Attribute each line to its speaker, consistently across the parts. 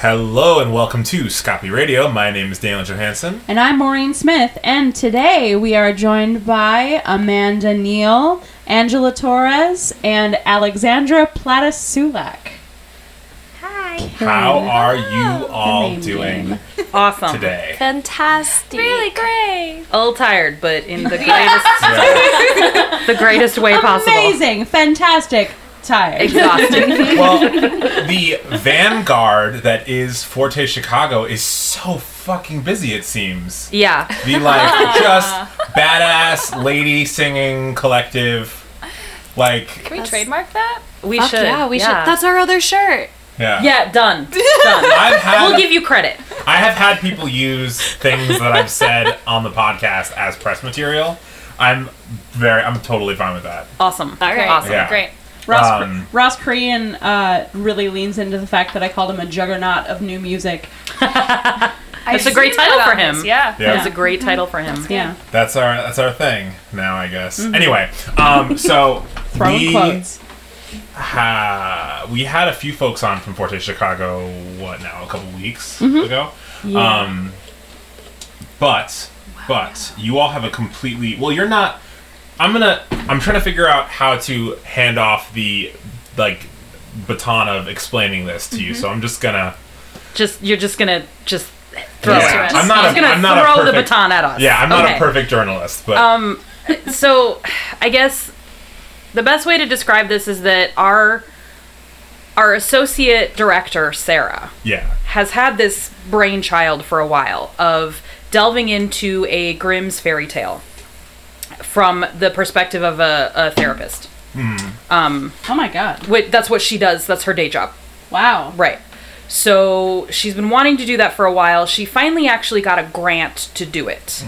Speaker 1: Hello and welcome to Scoppy Radio. My name is Daniel Johansson.
Speaker 2: And I'm Maureen Smith, and today we are joined by Amanda Neal, Angela Torres, and Alexandra Platis Sulak.
Speaker 3: Hi.
Speaker 1: How are you all doing
Speaker 2: game.
Speaker 4: Awesome.
Speaker 1: today?
Speaker 3: Fantastic.
Speaker 5: Really great.
Speaker 4: A little tired, but in the greatest, the greatest way possible.
Speaker 2: Amazing, fantastic, tired.
Speaker 4: Exhausted.
Speaker 1: well, the vanguard that is Forte Chicago is so fucking busy. It seems
Speaker 4: yeah.
Speaker 1: the like just badass lady singing collective. Like
Speaker 5: Can we trademark that?
Speaker 4: We
Speaker 3: Fuck
Speaker 4: should.
Speaker 3: yeah, we should. That's our other shirt.
Speaker 1: yeah,
Speaker 4: yeah. Done. Done.
Speaker 1: I've had
Speaker 4: We'll give you credit.
Speaker 1: I have had people use things that I've said on the podcast as press material. I'm very, I'm totally fine with that.
Speaker 4: Awesome.
Speaker 3: All right.
Speaker 4: Awesome.
Speaker 1: Yeah.
Speaker 5: Great.
Speaker 2: Ross,
Speaker 1: Um,
Speaker 2: Ross Korean uh, really leans into the fact that I called him a juggernaut of new music.
Speaker 4: That's a great title for him.
Speaker 5: Yeah.
Speaker 1: Yeah.
Speaker 4: That's a great title for him.
Speaker 2: Yeah,
Speaker 1: That's our that's our thing now, I guess. Anyway, um, so we
Speaker 2: quotes.
Speaker 1: ha- we had a few folks on from Forte Chicago. What now? A couple weeks
Speaker 2: Mm-hmm.
Speaker 1: ago.
Speaker 2: Yeah.
Speaker 1: Um, but but you all have a completely well. You're not. I'm gonna. I'm trying to figure out how to hand off the like baton of explaining this to you.
Speaker 2: Mm-hmm.
Speaker 1: So I'm just gonna.
Speaker 4: Just you're just gonna just throw
Speaker 1: Yeah,
Speaker 4: it.
Speaker 1: I'm not.
Speaker 4: Just
Speaker 1: A,
Speaker 4: gonna
Speaker 1: I'm not a
Speaker 4: throw the
Speaker 1: perfect-
Speaker 4: baton at us.
Speaker 1: Yeah, I'm not
Speaker 4: Okay.
Speaker 1: a perfect journalist, but
Speaker 4: Um, so I guess the best way to describe this is that our our associate director Sarah
Speaker 1: yeah.
Speaker 4: has had this brainchild for a while of delving into a Grimm's fairy tale from the perspective of a, a therapist. Um,
Speaker 2: oh my god!
Speaker 4: wait, that's what she does. That's her day job.
Speaker 2: Wow.
Speaker 4: Right. So she's been wanting to do that for a while. She finally actually got a grant to do it.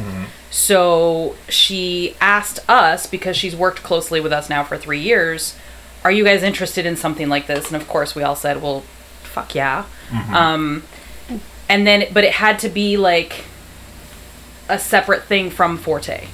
Speaker 4: So she asked us, because she's worked closely with us now for three years, are you guys interested in something like this? And of course, we all said, well, fuck yeah. Um, and then, but it had to be like a separate thing from Forte.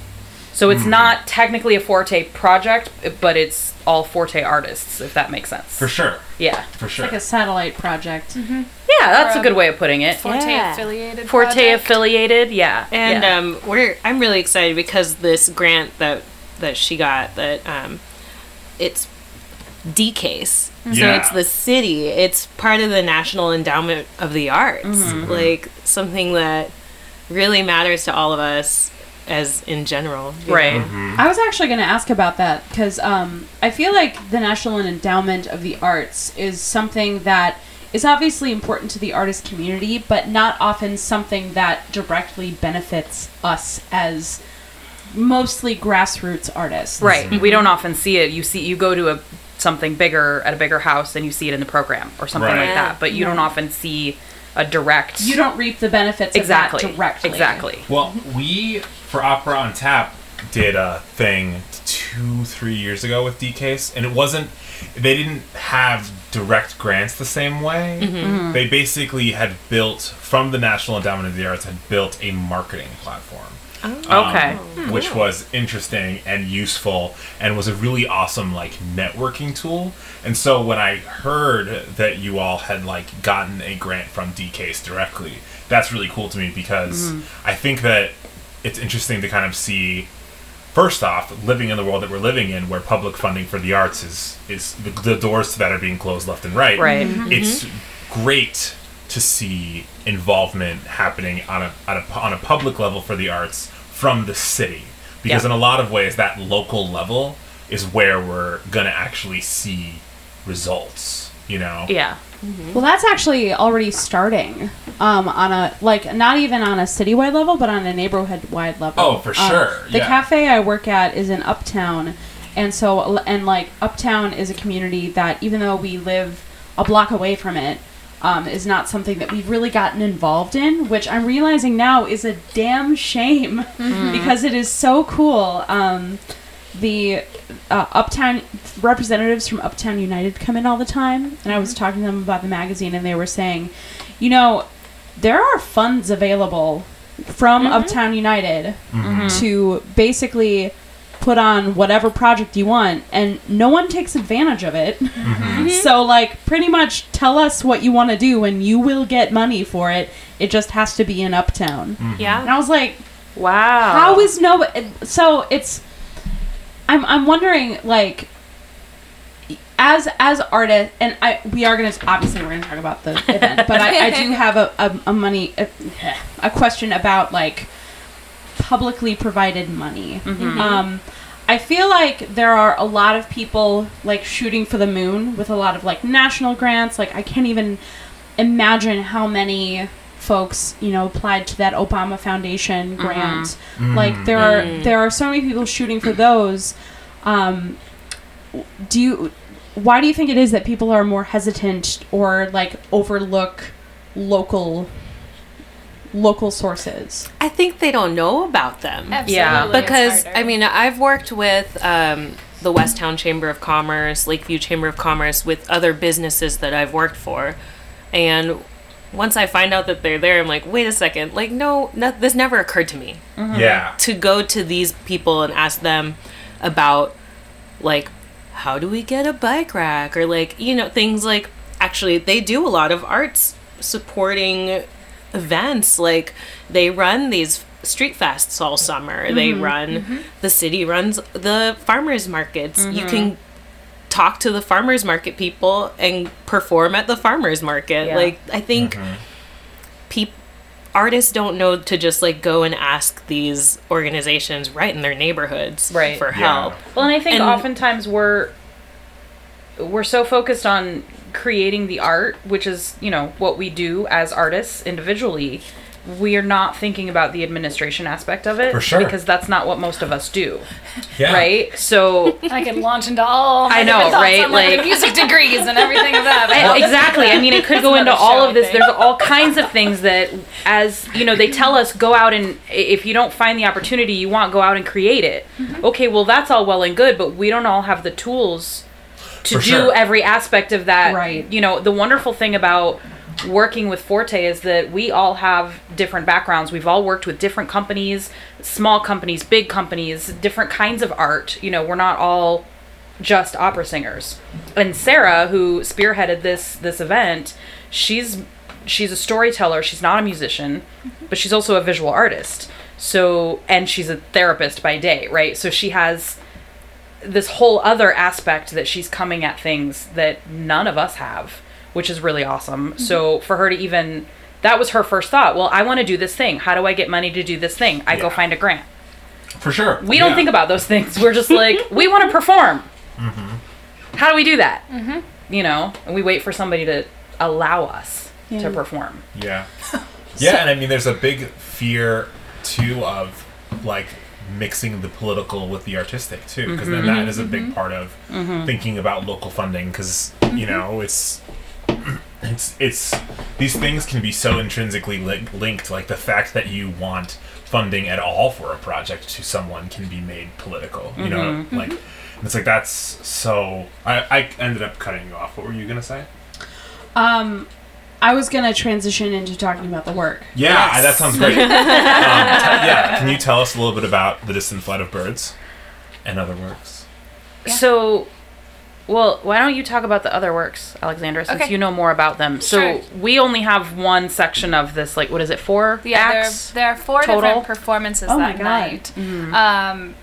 Speaker 4: So it's not technically a Forte project, but it's all Forte artists, if that makes sense.
Speaker 1: For sure.
Speaker 4: Yeah.
Speaker 1: For sure.
Speaker 2: Like a satellite project.
Speaker 4: Yeah, that's a good way of putting it.
Speaker 5: Forte
Speaker 3: Yeah.
Speaker 5: affiliated.
Speaker 4: Forte
Speaker 5: project.
Speaker 4: affiliated, yeah.
Speaker 6: And
Speaker 4: yeah.
Speaker 6: um, we're I'm really excited because this grant that that she got that um, it's DCASE. So
Speaker 1: Yeah.
Speaker 6: it's the city. It's part of the National Endowment of the Arts.
Speaker 4: Mm-hmm.
Speaker 6: Like something that really matters to all of us as in general.
Speaker 4: right.
Speaker 1: Mm-hmm.
Speaker 2: I was actually going to ask about that because um, I feel like the National Endowment of the Arts is something that is obviously important to the artist community, but not often something that directly benefits us as mostly grassroots artists.
Speaker 4: Right. We don't often see it. You see you go to a something bigger at a bigger house and you see it in the program or something
Speaker 1: Right.
Speaker 4: like that, but you don't often see a direct
Speaker 2: You don't reap the benefits
Speaker 4: exactly
Speaker 2: of that directly.
Speaker 4: Exactly.
Speaker 1: Well, we for Opera on Tap did a thing two, three years ago with DCase, and it wasn't. They didn't have direct grants the same way.
Speaker 4: Mm-hmm.
Speaker 1: They basically had built from the National Endowment of the Arts had built a marketing platform. Oh.
Speaker 4: Um, okay.
Speaker 1: um, which was interesting and useful and was a really awesome like networking tool. And so when I heard that you all had like gotten a grant from DCase directly, that's really cool to me because mm-hmm. I think that it's interesting to kind of see first off living in the world that we're living in where public funding for the arts is is the, the doors to that are being closed left and right.
Speaker 4: Right. Mm-hmm.
Speaker 1: it's mm-hmm. great to see involvement happening on a, on a on a public level for the arts from the city because
Speaker 4: Yeah.
Speaker 1: in a lot of ways that local level is where we're gonna actually see results you know
Speaker 4: Yeah.
Speaker 2: Well, that's actually already starting um, on a like not even on a citywide level, but on a neighborhood-wide level.
Speaker 1: Oh, for
Speaker 2: Um,
Speaker 1: sure,
Speaker 2: the
Speaker 1: yeah.
Speaker 2: cafe I work at is in Uptown, and so and like Uptown is a community that even though we live a block away from it, um, is not something that we've really gotten involved in. Which I'm realizing now is a damn shame because it is so cool. Um, the uh, Uptown representatives from Uptown United come in all the time, and I was talking to them about the magazine, and they were saying, you know, there are funds available from Uptown United to basically put on whatever project you want and no one takes advantage of it. Mm-hmm. Mm-hmm. So like pretty much tell us what you want to do and you will get money for it. It just has to be in Uptown. And
Speaker 6: Yeah.
Speaker 2: And i was like,
Speaker 4: Wow.
Speaker 2: how is no so it's I'm I'm wondering like as as artists and I we are gonna obviously we're gonna talk about the event but I, I do have a, a, a money a, a question about like publicly provided money. Mm-hmm. Mm-hmm. Um I feel like there are a lot of people like shooting for the moon with a lot of like national grants. Like I can't even imagine how many folks you know applied to that Obama Foundation mm-hmm. grant. Like there are mm. there are so many people shooting for those. Um do you why do you think it is that people are more hesitant or like overlook local local sources
Speaker 6: I think they don't know about them.
Speaker 5: Absolutely.
Speaker 4: Yeah.
Speaker 6: because. I mean, I've worked with um, the Westtown Chamber of Commerce, Lakeview Chamber of Commerce, with other businesses that I've worked for, and once I find out that they're there, I'm like, wait a second, like no, no this never occurred to me
Speaker 1: Yeah.
Speaker 6: to go to these people and ask them about like how do we get a bike rack or like you know things like actually they do a lot of arts supporting events like they run these street fests all summer. They mm-hmm. run mm-hmm. the city runs the farmers markets. You mm-hmm. can talk to the farmers market people and perform at the farmers market.
Speaker 4: Yeah.
Speaker 6: like i think peop artists don't know to just like go and ask these organizations right in their neighborhoods
Speaker 4: Right.
Speaker 6: for
Speaker 1: Yeah.
Speaker 6: help.
Speaker 4: Well, and I think
Speaker 6: And-
Speaker 4: oftentimes we're we're so focused on creating the art, which is you know what we do as artists individually. We are not thinking about the administration aspect of it
Speaker 1: For sure.
Speaker 4: because that's not what most of us do,
Speaker 1: Yeah.
Speaker 4: right? So
Speaker 5: I can launch into all.
Speaker 4: I know, right?
Speaker 5: on, like,
Speaker 4: Like-
Speaker 5: music degrees and everything of that.
Speaker 4: I- exactly. I mean, it could go into all of this.
Speaker 5: I think.
Speaker 4: There's all kinds of things that, as you know, they tell us go out and if you don't find the opportunity you want, go out and create it.
Speaker 5: Mm-hmm.
Speaker 4: Okay, well that's all well and good, but we don't all have the tools to
Speaker 1: For
Speaker 4: do
Speaker 1: sure.
Speaker 4: every aspect of that.
Speaker 2: Right.
Speaker 4: You know, the wonderful thing about working with Forte is that we all have different backgrounds. We've all worked with different companies, small companies, big companies, different kinds of art. You know, we're not all just opera singers. And Sarah, who spearheaded this this event, she's she's a storyteller. She's not a musician, mm-hmm. but she's also a visual artist. So and she's a therapist by day, right? So she has this whole other aspect that she's coming at things that none of us have, which is really awesome. Mm-hmm. So for her to even that was her first thought. Well, I want to do this thing. How do I get money to do this thing? I go find a grant.
Speaker 1: For sure.
Speaker 4: We don't
Speaker 1: Yeah.
Speaker 4: think about those things. We're just like, we want to perform. Mm-hmm. How do we do that? Mm-hmm. You know, and we wait for somebody to allow us
Speaker 2: Yeah.
Speaker 4: to perform.
Speaker 1: Yeah. Yeah, and I mean, there's a big fear too of like mixing the political with the artistic too, because then mm-hmm. that is a mm-hmm. big part of mm-hmm. thinking about local funding. Because you know, it's it's it's these things can be so intrinsically li- linked. Like the fact that you want funding at all for a project to someone can be made political. You know, like it's like that's so. I I ended up cutting you off. What were you gonna say?
Speaker 2: um I was gonna transition into talking about the work.
Speaker 1: Yeah, I- that sounds great. um, t- yeah, can you tell us a little bit about the distant flight of birds and other works?
Speaker 4: So, well, why don't you talk about the other works, Alexandra, since
Speaker 5: Okay.
Speaker 4: you know more about them? So
Speaker 5: Sure.
Speaker 4: we only have one section of this. Like, what is it? Four
Speaker 5: Yeah, there,
Speaker 4: acts.
Speaker 5: there are four
Speaker 4: total?
Speaker 5: different performances
Speaker 2: Oh my
Speaker 5: that
Speaker 2: God.
Speaker 5: night. Um,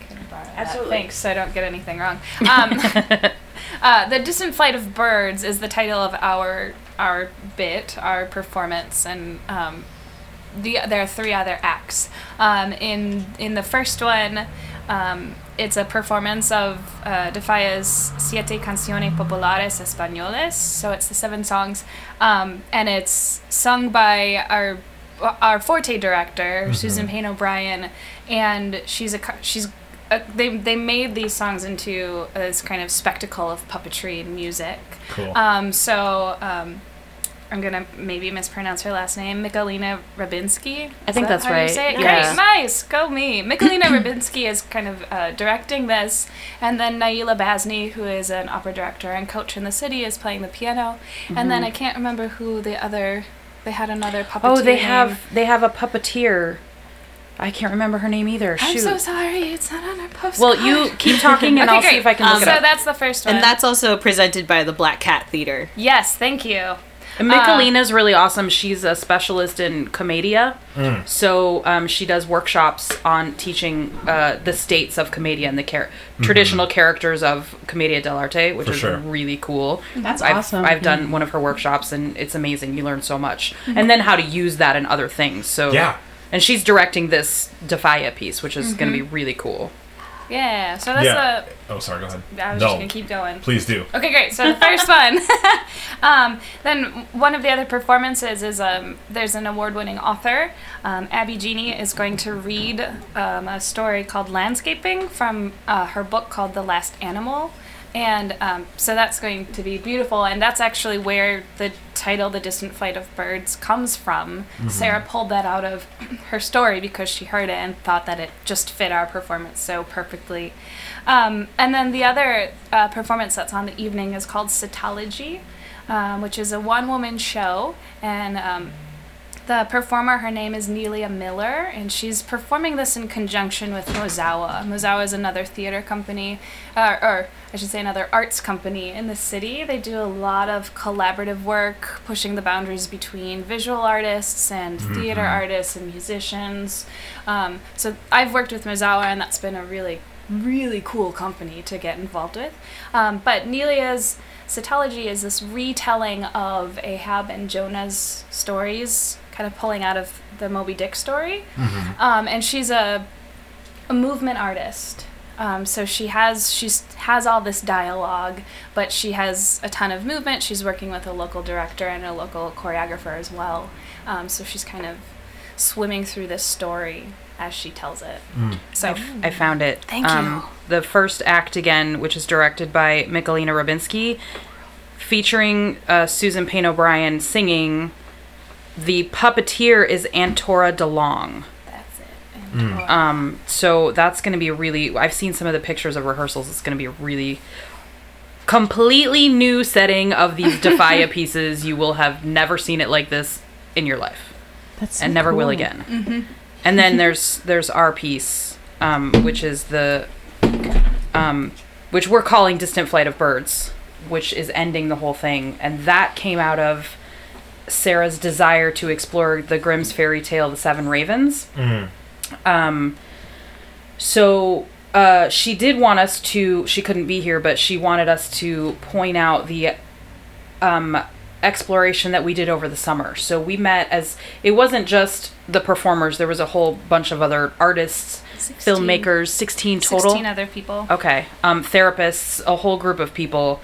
Speaker 5: can I borrow that?
Speaker 4: Absolutely.
Speaker 5: Thanks, so I don't get anything wrong. Um, uh, the Distant Flight of Birds is the title of our our bit, our performance, and um, the there are three other acts. Um, in in the first one, um, it's a performance of uh, de Falla's Siete Canciones Populares Españoles. So it's the seven songs, um, and it's sung by our our Forte director Susan Payne O'Brien, and she's a she's. Uh, they, they made these songs into this kind of spectacle of puppetry and music.
Speaker 1: Cool.
Speaker 5: Um, so um, I'm gonna maybe mispronounce her last name, Mikalina Rabinski.
Speaker 4: I think
Speaker 5: that
Speaker 4: that's
Speaker 5: how you
Speaker 4: right.
Speaker 5: say it?
Speaker 4: Yeah.
Speaker 5: Great, nice, go me. Mikalina Rabinski is kind of uh, directing this, and then Naila Basni, who is an opera director and coach in the city, is playing the piano. And then I can't remember who the other. They had another puppeteer.
Speaker 4: Oh, they
Speaker 5: name.
Speaker 4: have they have a puppeteer. I can't remember her name either.
Speaker 5: I'm so sorry. It's not on our postcard.
Speaker 4: well, you keep talking and
Speaker 5: Okay,
Speaker 4: I'll see if I can look it um,
Speaker 5: so
Speaker 4: up.
Speaker 5: that's the first one.
Speaker 6: And that's also presented by the Black Cat Theater.
Speaker 5: yes, thank you.
Speaker 4: And uh, Michelina's really awesome. She's a specialist in commedia. Mm. So um, she does workshops on teaching uh, the states of commedia and the char- mm-hmm. traditional characters of commedia dell'arte, which
Speaker 1: For
Speaker 4: is
Speaker 1: sure.
Speaker 4: really cool.
Speaker 2: That's
Speaker 4: I've,
Speaker 2: awesome.
Speaker 4: I've done one of her workshops and it's amazing. You learn so much. Mm-hmm. And then how to use that in other things. So
Speaker 1: Yeah.
Speaker 4: And she's directing this de Falla piece, which is going to be really cool.
Speaker 5: Yeah. So that's
Speaker 1: Yeah. Oh, sorry. Go ahead.
Speaker 5: the. I was
Speaker 1: no,
Speaker 5: just gonna keep going.
Speaker 1: please do.
Speaker 5: Okay, great. So the first one, um, then one of the other performances is um, there's an award-winning author, um, Abby Geni, is going to read um, a story called Landscaping from uh, her book called The Last Animal. And um, so that's going to be beautiful, and that's actually where the title "The Distant Flight of Birds" comes from. Sarah pulled that out of her story because she heard it and thought that it just fit our performance so perfectly. Um, and then the other uh, performance that's on the evening is called Cetology, um, which is a one woman show. And um, the performer, her name is Nelia Miller, and she's performing this in conjunction with Mozawa. Mozawa is another theater company, uh, or I should say, another arts company in the city. They do a lot of collaborative work, pushing the boundaries between visual artists and theater artists and musicians. Um, so I've worked with Mozawa, and that's been a really really cool company to get involved with. Um, but Nelia's Cetology is this retelling of Ahab and Jonah's stories, kind of pulling out of the Moby Dick story. Um, and she's a, a movement artist. Um, so she has she's has all this dialogue, but she has a ton of movement. She's working with a local director and a local choreographer as well. Um, so she's kind of swimming through this story as she tells it. So
Speaker 4: I found it.
Speaker 5: Thank
Speaker 4: um,
Speaker 5: you.
Speaker 4: The first act again, which is directed by Michelina Rabinsky, featuring uh, Susan Payne O'Brien singing. The puppeteer is Antora DeLong.
Speaker 5: that's it. And, uh,
Speaker 4: Um, so that's going to be really. I've seen some of the pictures of rehearsals. It's going to be a really completely new setting of these de Falla pieces. You will have never seen it like this in your life
Speaker 2: That's so
Speaker 4: and never will
Speaker 2: cool.
Speaker 4: again. And then there's there's our piece, um, which is the, um, which we're calling "Distant Flight of Birds," which is ending the whole thing, and that came out of Sarah's desire to explore the Grimm's fairy tale, "The Seven Ravens." Um, so uh, she did want us to. She couldn't be here, but she wanted us to point out the um, exploration that we did over the summer. So we met as it wasn't just the performers. There was a whole bunch of other artists,
Speaker 5: 16
Speaker 4: filmmakers, sixteen total.
Speaker 5: 16 other people.
Speaker 4: Okay. Um, therapists, a whole group of people.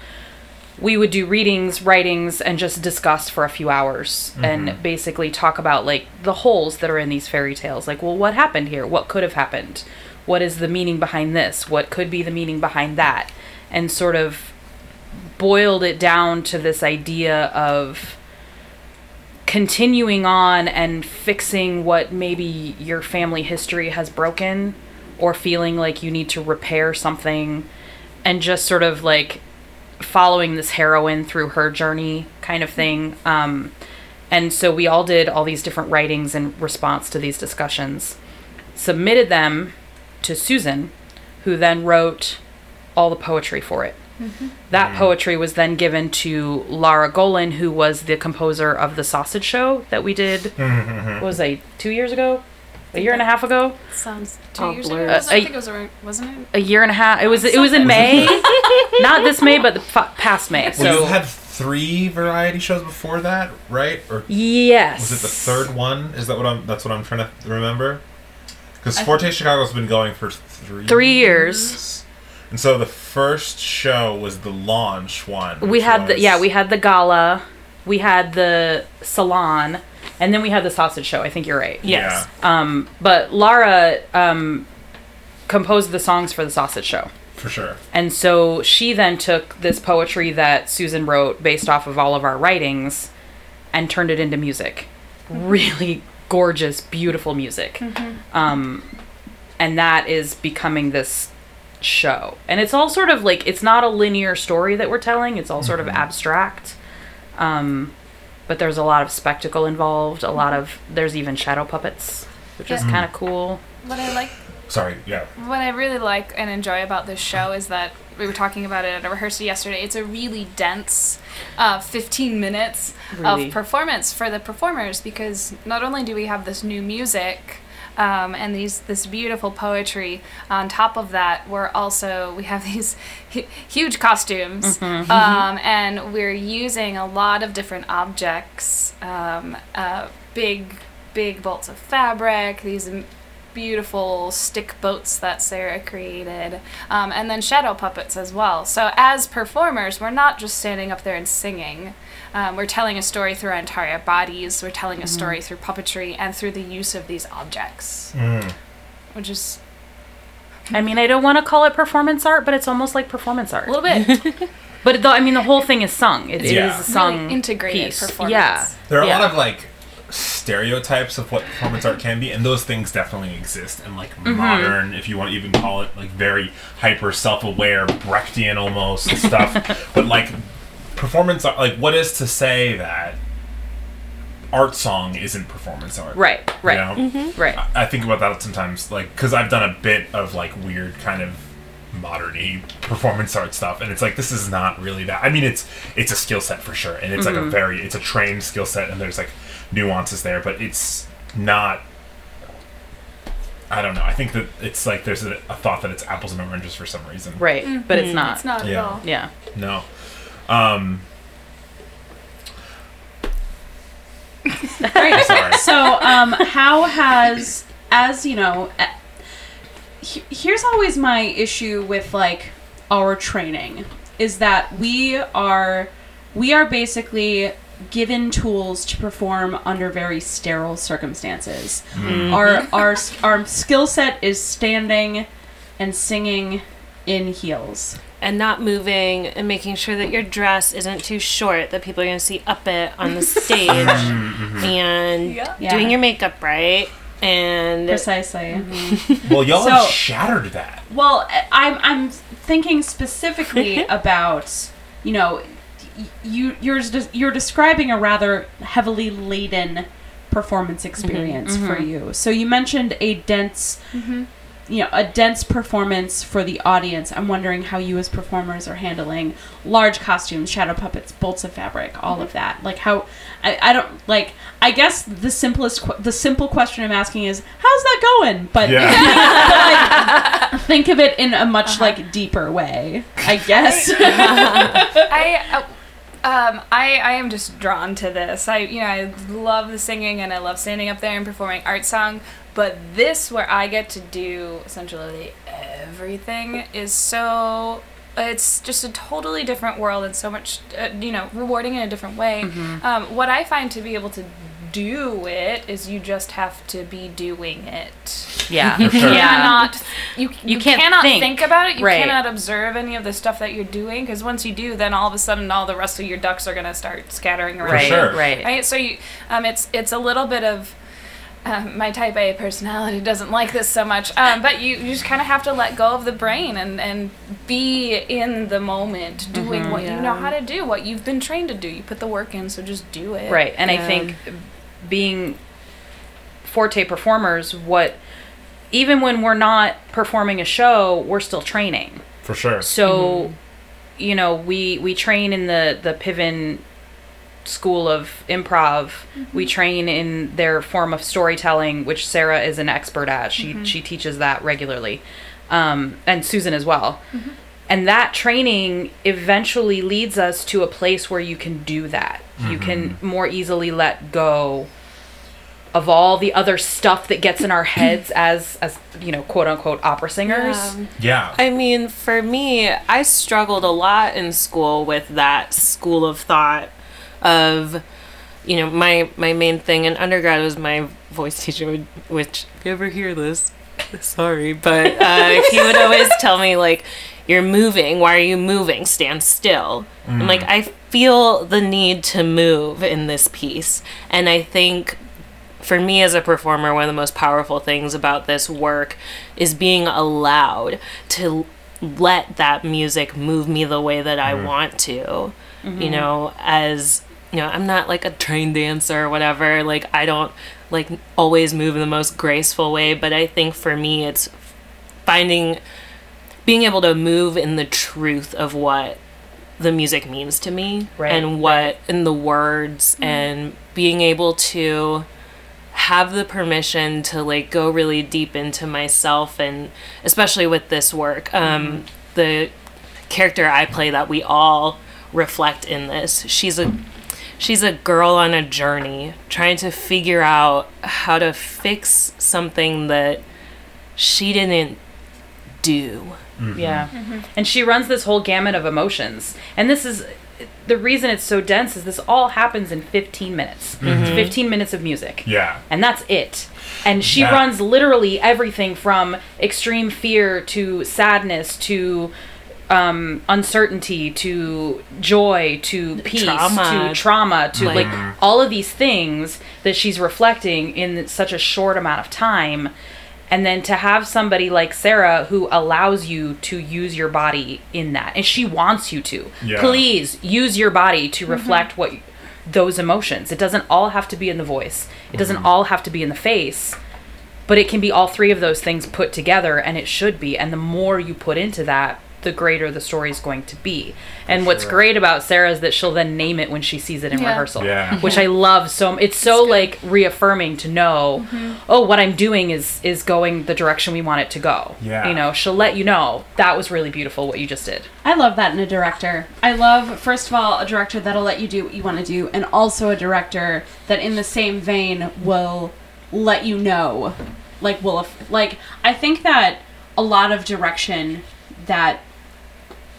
Speaker 4: We would do readings, writings, and just discuss for a few hours and mm-hmm. basically talk about like the holes that are in these fairy tales. Like, well, what happened here? What could have happened? What is the meaning behind this? What could be the meaning behind that? And sort of boiled it down to this idea of continuing on and fixing what maybe your family history has broken or feeling like you need to repair something and just sort of like following this heroine through her journey kind of thing. Um, and so we all did all these different writings in response to these discussions. Submitted them to susan who then wrote all the poetry for it. Mm-hmm. That mm. poetry was then given to Lara Golan, who was the composer of the Sausage Show that we did. Mm-hmm. what was that? Two years ago, a year and a half ago,
Speaker 5: Sounds two years
Speaker 6: blurred.
Speaker 5: ago.
Speaker 4: Uh,
Speaker 5: I think it was, around- wasn't it?
Speaker 4: a year and a half. It was. It was in May, not this May, but the f- past May.
Speaker 1: Well,
Speaker 4: So
Speaker 1: you had three variety shows before that, right? Or
Speaker 4: yes,
Speaker 1: was it the third one? Is that what I'm? That's what I'm trying to remember. Because Forte Chicago's been going for three
Speaker 4: Three years.
Speaker 1: and so the first show was the launch one.
Speaker 4: We
Speaker 1: which
Speaker 4: had the yeah, we had the gala, we had the salon, and then we had the sausage show. I think you're right.
Speaker 6: Yes.
Speaker 4: Um, but Lara um, composed the songs for the sausage show.
Speaker 1: for sure.
Speaker 4: And so she then took this poetry that Susan wrote based off of all of our writings and turned it into music. Really gorgeous, beautiful music. Um, and that is becoming this show. And it's all sort of like, it's not a linear story that we're telling, it's all sort of abstract. Um, but there's a lot of spectacle involved, a lot of, there's even shadow puppets. which is kind of cool.
Speaker 5: What I like
Speaker 1: Sorry, yeah.
Speaker 5: What I really like and enjoy about this show is that we were talking about it at a rehearsal yesterday. It's a really dense uh, 15 minutes
Speaker 4: Really.
Speaker 5: of performance for the performers because not only do we have this new music um, and these this beautiful poetry, on top of that, we're also we have these hu- huge costumes um, and we're using a lot of different objects, um, uh, big big bolts of fabric, these beautiful stick boats that Sarah created, um, and then shadow puppets as well. So, as performers, we're not just standing up there and singing. Um, we're telling a story through our entire bodies. We're telling a story through puppetry and through the use of these objects,
Speaker 1: Mm.
Speaker 5: which is
Speaker 4: I mean, I don't want to call it performance art, but it's almost like performance art.
Speaker 5: a little bit
Speaker 4: But the, I mean, the whole thing is sung. It is
Speaker 1: Yeah.
Speaker 4: a sung
Speaker 5: really integrated
Speaker 4: piece.
Speaker 5: performance.
Speaker 4: Yeah.
Speaker 1: There are
Speaker 4: Yeah.
Speaker 1: a lot of like stereotypes of what performance art can be, and those things definitely exist. And like
Speaker 4: Mm-hmm.
Speaker 1: modern, if you want to even call it like very hyper self-aware, Brechtian almost stuff. but like performance art, like what is to say that art song isn't performance art?
Speaker 4: Right. Right.
Speaker 1: You know?
Speaker 4: Mm-hmm, right.
Speaker 1: I think about that sometimes, like, because I've done a bit of like weird kind of moderny performance art stuff, and it's like this is not really that. I mean, it's it's a skill set for sure, and it's like a mm-hmm. very it's a trained skill set, and there's like nuances there, but it's not. I don't know. I think that it's like there's a, a thought that it's apples and oranges for some reason.
Speaker 4: Right. But it's mm-hmm. not.
Speaker 5: It's not
Speaker 1: Yeah.
Speaker 5: at all.
Speaker 4: Yeah.
Speaker 1: No. Um.
Speaker 2: Great.
Speaker 1: Sorry.
Speaker 2: So, um, how has, as you know, he- here's always my issue with like our training is that we are we are basically given tools to perform under very sterile circumstances. Our our our skill set is standing and singing in heels.
Speaker 6: And not moving and making sure that your dress isn't too short that people are going to see up it on the stage mm-hmm, mm-hmm. and
Speaker 5: Yeah.
Speaker 2: Yeah.
Speaker 6: doing your makeup right and
Speaker 2: Precisely.
Speaker 1: Well, y'all
Speaker 2: So-
Speaker 1: have shattered that.
Speaker 2: Well, I- I'm I'm thinking specifically about you know you you're you're describing a rather heavily laden performance mm-hmm, experience for you. So you mentioned a dense you know a dense performance for the audience. I'm wondering how you as performers are handling large costumes, shadow puppets, bolts of fabric, all of that. Like how I, I don't like I guess the simplest qu- the simple question I'm asking is how's that going? But
Speaker 1: Yeah.
Speaker 2: think of it in a much like deeper way, I guess.
Speaker 5: I, uh, um, I, I am just drawn to this. I, you know, I love the singing and I love standing up there and performing art song. But this, where I get to do essentially everything, is so. It's just a totally different world and so much, uh, you know, rewarding in a different way. Um, what I find to be able to do it is you just have to be doing it
Speaker 4: Yeah.
Speaker 1: For sure.
Speaker 4: Yeah.
Speaker 5: cannot you, you,
Speaker 4: can't
Speaker 5: cannot
Speaker 4: think.
Speaker 5: think. about it you
Speaker 4: Right.
Speaker 5: cannot observe any of the stuff that you're doing because once you do then all of a sudden all the rest of your ducks are going to start scattering around
Speaker 4: Right.
Speaker 1: sure.
Speaker 4: Right.
Speaker 5: right so you um it's it's a little bit of um, my type A personality doesn't like this so much, um, but you, you just kind of have to let go of the brain and, and be in the moment, doing what you know how to do, what you've been trained to do. You put the work in, so just do it.
Speaker 4: Right. And I think being forte performers, what even when we're not performing a show, we're still training.
Speaker 1: For sure.
Speaker 4: So, you know, we we train in the the Piven school of improv. We train in their form of storytelling, which Sarah is an expert at. She she teaches that regularly, um, and Susan as well. And that training eventually leads us to a place where you can do that. You can more easily let go of all the other stuff that gets in our heads as as you know quote unquote opera singers.
Speaker 5: Um,
Speaker 1: Yeah.
Speaker 6: I mean, for me, I struggled a lot in school with that school of thought of, you know, my my main thing in undergrad was my voice teacher, which if you ever hear this, sorry, but uh, he would always tell me like, "You're moving. Why are you moving? Stand still." I'm like, mm. I feel the need to move in this piece, and I think for me as a performer, one of the most powerful things about this work is being allowed to let that music move me the way that I mm. want to. You mm-hmm. know, as you know, I'm not like a trained dancer or whatever. Like I don't like always move in the most graceful way, but I think for me it's finding being able to move in the truth of what the music means to me
Speaker 4: Right,
Speaker 6: and what in the words
Speaker 2: Mm-hmm.
Speaker 6: and being able to have the permission to like go really deep into myself and especially with this work um
Speaker 2: Mm-hmm.
Speaker 6: the character I play that we all reflect in this she's a she's a girl on a journey trying to figure out how to fix something that she didn't do mm-hmm.
Speaker 4: Yeah. Mm-hmm. And she runs this whole gamut of emotions. And this is the reason it's so dense is this all happens in 15 minutes. Mm-hmm. It's 15 minutes of music.
Speaker 1: Yeah.
Speaker 4: And that's it. And she
Speaker 1: Yeah.
Speaker 4: runs literally everything from extreme fear to sadness to um, uncertainty to joy to peace
Speaker 6: Trauma.
Speaker 4: to trauma. to
Speaker 6: Like-
Speaker 4: like all of these things that she's reflecting in such a short amount of time. And then to have somebody like Sarah who allows you to use your body in that and she wants you to.
Speaker 1: Yeah.
Speaker 4: please use your body to reflect what those emotions. It doesn't all have to be in the voice. It doesn't all have to be in the face but it can be all three of those things put together and it should be. And the more you put into that the greater the story is going to be and what's
Speaker 1: sure.
Speaker 4: great about sarah is that she'll then name it when she sees it in
Speaker 5: Yeah.
Speaker 4: rehearsal
Speaker 1: Yeah.
Speaker 4: which i love so it's so like reaffirming to know mm-hmm. oh what i'm doing is is going the direction we want it to go
Speaker 1: Yeah.
Speaker 4: you know she'll let you know that was really beautiful what you just did
Speaker 2: I love that in a director. I love, first of all, a director that'll let you do what you want to do, and also a director that, in the same vein, will let you know. Like, will, like, I think that a lot of direction that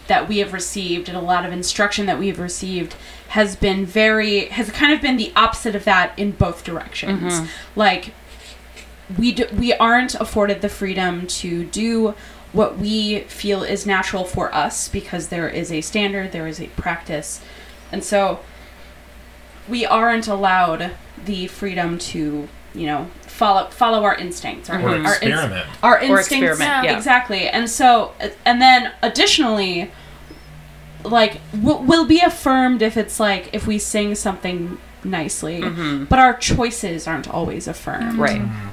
Speaker 2: that we have received and a lot of instruction that we have received has been very has kind of been the opposite of that in both directions. Mm-hmm. Like we do, we aren't afforded the freedom to do what we feel is natural for us because there is a standard, there is a practice. And so we aren't allowed the freedom to, you know, follow follow our instincts our,
Speaker 1: Or
Speaker 2: our inst-
Speaker 1: experiment.
Speaker 2: our
Speaker 4: Or
Speaker 2: instincts.
Speaker 4: experiment, yeah.
Speaker 2: exactly. And so and then additionally like we'll, we'll be affirmed if it's like if we sing something nicely mm-hmm. but our choices aren't always affirmed.
Speaker 4: Right. Mm-hmm.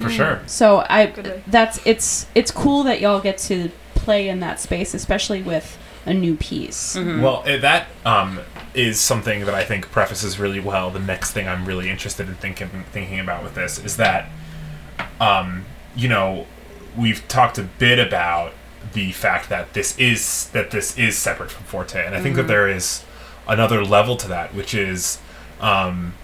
Speaker 1: For sure. Mm.
Speaker 2: so i that's it's it's cool that y'all get to play in that space especially with a new piece
Speaker 1: Well, eh, that um, is something that I think prefaces really well. The next thing I'm really interested in thinking thinking about with this is that, um, you know, we've talked a bit about the fact that this is that this is separate from Forte, and I think that there is another level to that, which is. Um,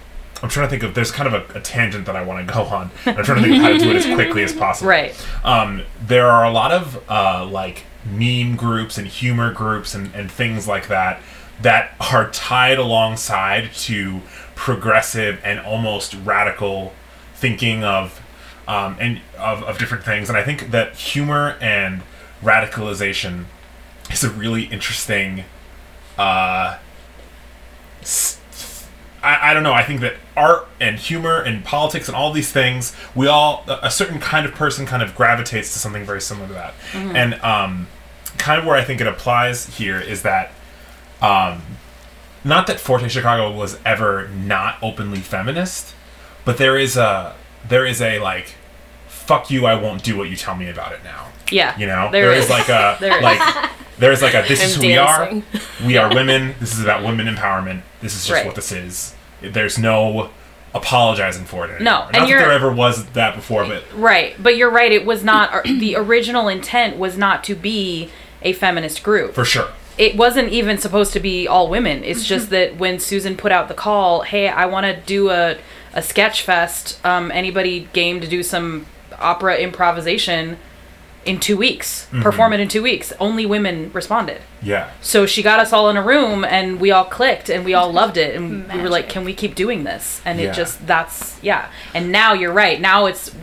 Speaker 1: I'm trying to think of. There's kind of a, a tangent that I want to go on. I'm trying to think of how to do it as quickly as possible
Speaker 4: right
Speaker 1: um, there are a lot of uh, like meme groups and humor groups and, and things like that that are tied alongside to progressive and almost radical thinking of um, and of, of different things. And i think that humor and radicalization is a really interesting uh, I, I don't know. I think that art and humor and politics and all these things, we all a certain kind of person kind of gravitates to something very similar to that. And um, kind of where I think it applies here is that um, not that Forte Chicago was ever not openly feminist, but there is a there is a like fuck you I won't do what you tell me about it now.
Speaker 4: yeah
Speaker 1: You know,
Speaker 4: There
Speaker 1: there is
Speaker 4: is.
Speaker 1: like a
Speaker 4: There is.
Speaker 1: like there's like a this is
Speaker 6: I'm
Speaker 1: who
Speaker 6: dancing.
Speaker 1: we are. We are women. This is about women empowerment. This is just
Speaker 4: Right.
Speaker 1: what this is. There's no apologizing for it anymore.
Speaker 4: No,
Speaker 1: Not
Speaker 4: and
Speaker 1: that
Speaker 4: you're-
Speaker 1: there ever was that before, but
Speaker 4: Right, but you're right. It was not the original intent was not to be a feminist group.
Speaker 1: for sure.
Speaker 4: It wasn't even supposed to be all women. It's just that when Susan put out the call, "Hey, I want to do a a sketch fest. Um, anybody game to do some opera improvisation in two weeks? Mm-hmm. Perform it in two weeks." Only women responded.
Speaker 1: Yeah.
Speaker 4: So she got us all in a room and we all clicked and we all loved it and we were like, can we keep doing this? And
Speaker 1: Yeah.
Speaker 4: it just that's yeah. And now you're right. Now it's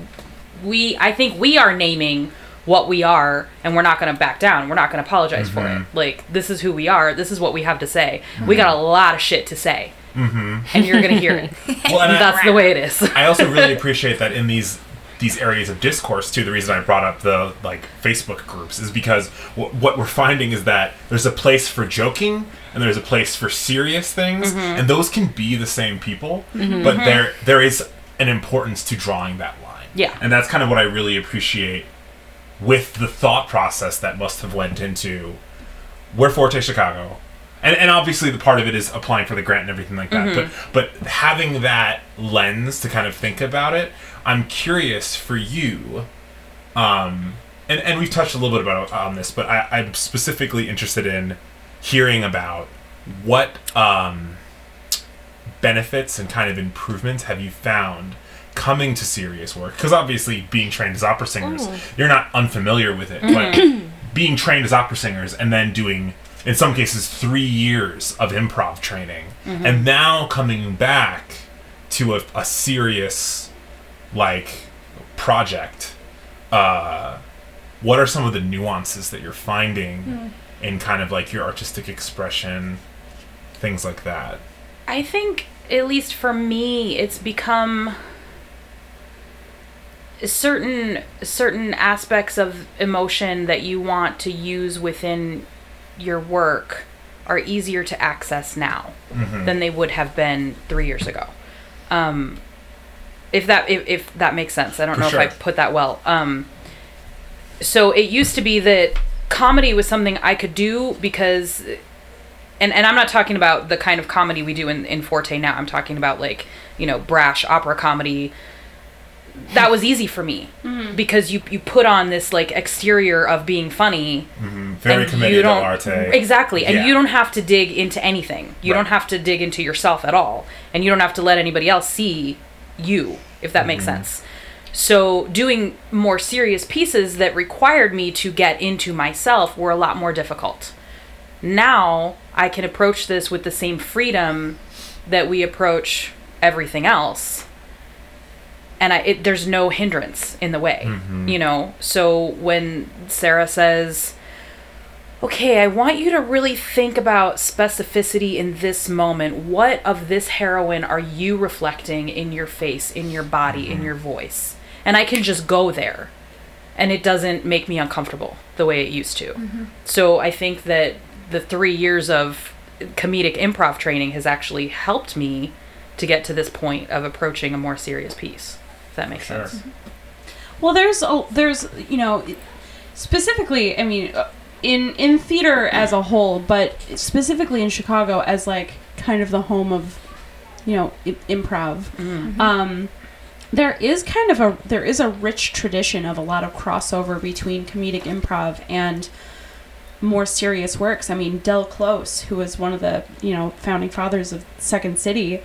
Speaker 4: we I think we are naming what we are and we're not going to back down. We're not going to apologize for it. Mm-hmm. Like this is who we are. This is what we have to say. We got a mm-hmm. lot of shit to say. Mm-hmm. And you're going to hear it.
Speaker 1: Well, and I,
Speaker 4: that's the way it is.
Speaker 1: I also really appreciate that in these these areas of discourse too. The reason I brought up the like Facebook groups is because w- what we're finding is that there's a place for joking and there's a place for serious things, mm-hmm. and those can be the same people, mm-hmm. but mm-hmm. there there is an importance to drawing that line.
Speaker 4: Yeah.
Speaker 1: And that's kind of what I really appreciate with the thought process that must have went into we're Forte Chicago. And, and obviously the part of it is applying for the grant and everything like that. But but having that lens to kind of think about it, I'm curious for you, um, and, and we've touched a little bit about on this, but I, I'm specifically interested in hearing about what um, benefits and kind of improvements have you found coming to serious work? Because obviously, being trained as opera singers, you're not unfamiliar with it, but being trained as opera singers and then doing, in some cases, three years of improv training, and now coming back to a, a serious, like, project. Uh, what are some of the nuances that you're finding in kind of like your artistic expression, things like that?
Speaker 4: I think, at least for me, it's become certain certain aspects of emotion that you want to use within your work are easier to access now than they would have been three years ago. Um, if that if, if that makes sense, I don't
Speaker 1: For
Speaker 4: know
Speaker 1: sure.
Speaker 4: if I put that well. Um, so it used to be that comedy was something I could do because and and I'm not talking about the kind of comedy we do in, in Forte now. I'm talking about like, you know, brash opera comedy. That was easy for me because you you put on this like exterior of being funny.
Speaker 1: Very
Speaker 4: and
Speaker 1: committed
Speaker 4: you
Speaker 1: to
Speaker 4: don't-
Speaker 1: arte.
Speaker 4: Exactly. And
Speaker 1: Yeah.
Speaker 4: you don't have to dig into anything. You
Speaker 1: Right.
Speaker 4: don't have to dig into yourself at all. And you don't have to let anybody else see you, if that makes
Speaker 1: Mm-hmm.
Speaker 4: sense. So doing more serious pieces that required me to get into myself were a lot more difficult. Now I can approach this with the same freedom that we approach everything else. And I, it, there's no hindrance in the way, you know. So when Sarah says, okay, I want you to really think about specificity in this moment. What of this heroine are you reflecting in your face, in your body, in your voice? And I can just go there. And it doesn't make me uncomfortable the way it used to. So I think that the three years of comedic improv training has actually helped me to get to this point of approaching a more serious piece. If that makes
Speaker 1: Sure.
Speaker 4: sense.
Speaker 2: Well, there's a, there's you know specifically, I mean, uh, in in theater as a whole, but specifically in Chicago as like kind of the home of you know I- improv. Um, there is kind of a there is a rich tradition of a lot of crossover between comedic improv and more serious works. I mean, Del Close, who was one of the you know founding fathers of Second City,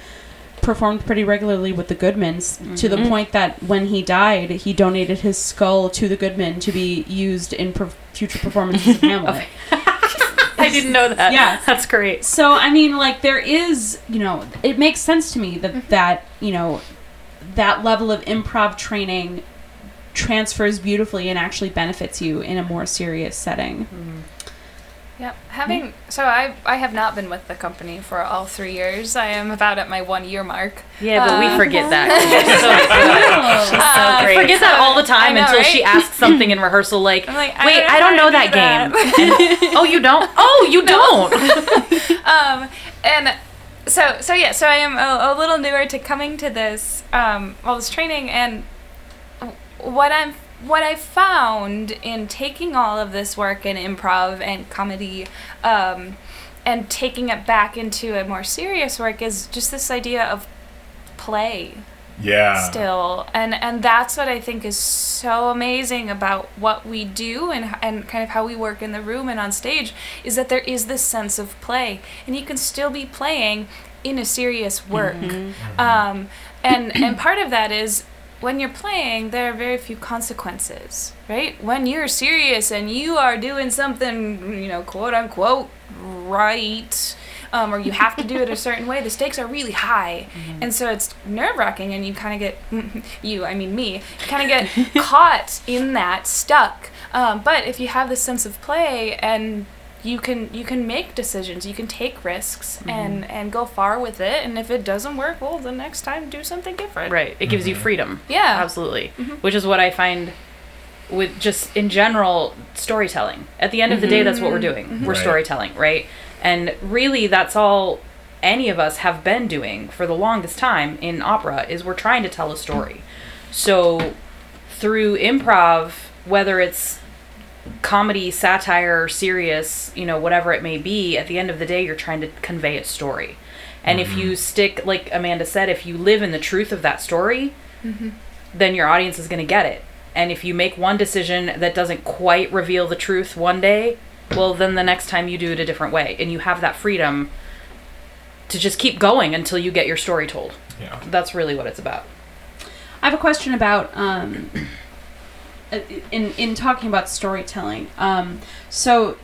Speaker 2: performed pretty regularly with the Goodmans to the mm-hmm. point that when he died, he donated his skull to the Goodman to be used in per- future performances of Hamlet.
Speaker 4: I didn't know that.
Speaker 2: Yeah.
Speaker 4: That's great.
Speaker 2: So I mean, like there is, you know, it makes sense to me that mm-hmm. that you know that level of improv training transfers beautifully and actually benefits you in a more serious setting. Mm-hmm.
Speaker 5: Yep. Having so I I have not been with the company for all three years. I am about at my one year mark.
Speaker 4: Yeah, but we
Speaker 5: Uh,
Speaker 4: forget that. She's so,
Speaker 5: Uh,
Speaker 4: I
Speaker 5: great.
Speaker 4: forget that all the time
Speaker 5: know,
Speaker 4: until
Speaker 5: right?
Speaker 4: she asks something in rehearsal like,
Speaker 5: like, I
Speaker 4: "Wait,
Speaker 5: don't
Speaker 4: I don't
Speaker 5: know how
Speaker 4: that game." And, oh, you don't? Oh, you don't.
Speaker 5: um, and so so yeah, so I am a, a little newer to coming to this um, all this training, and what I'm what I found in taking all of this work in improv and comedy. Um, and taking it back into a more serious work is just this idea of play
Speaker 1: Yeah.
Speaker 5: still and and that's what i think is so amazing about what we do and and kind of how we work in the room and on stage is that there is this sense of play and you can still be playing in a serious work um and and part of that is when you're playing there are very few consequences right? When you're serious and you are doing something you know quote unquote right um, or you have to do it a certain way the stakes are really high. And so it's nerve-wracking and you kind of get you i mean me kind of get caught in that stuck. Um, but if you have this sense of play and you can you can make decisions you can take risks mm-hmm. and and go far with it and if it doesn't work well the next time do something different
Speaker 4: right. It gives you mm-hmm. freedom.
Speaker 5: yeah
Speaker 4: Absolutely. Mm-hmm. Which is what I find with just in general storytelling. At the end of the day, that's what we're doing. We're
Speaker 1: Right.
Speaker 4: storytelling, right? And really, that's all any of us have been doing for the longest time in opera is we're trying to tell a story. So through improv, whether it's comedy, satire, serious, you know, whatever it may be, at the end of the day, you're trying to convey a story. And if you stick, like Amanda said, if you live in the truth of that story, then your audience is going to get it. And if you make one decision that doesn't quite reveal the truth one day, well, then the next time you do it a different way. And you have that freedom to just keep going until you get your story told.
Speaker 1: Yeah.
Speaker 4: That's really what it's about.
Speaker 2: I have a question about um, in in talking about storytelling. Um, so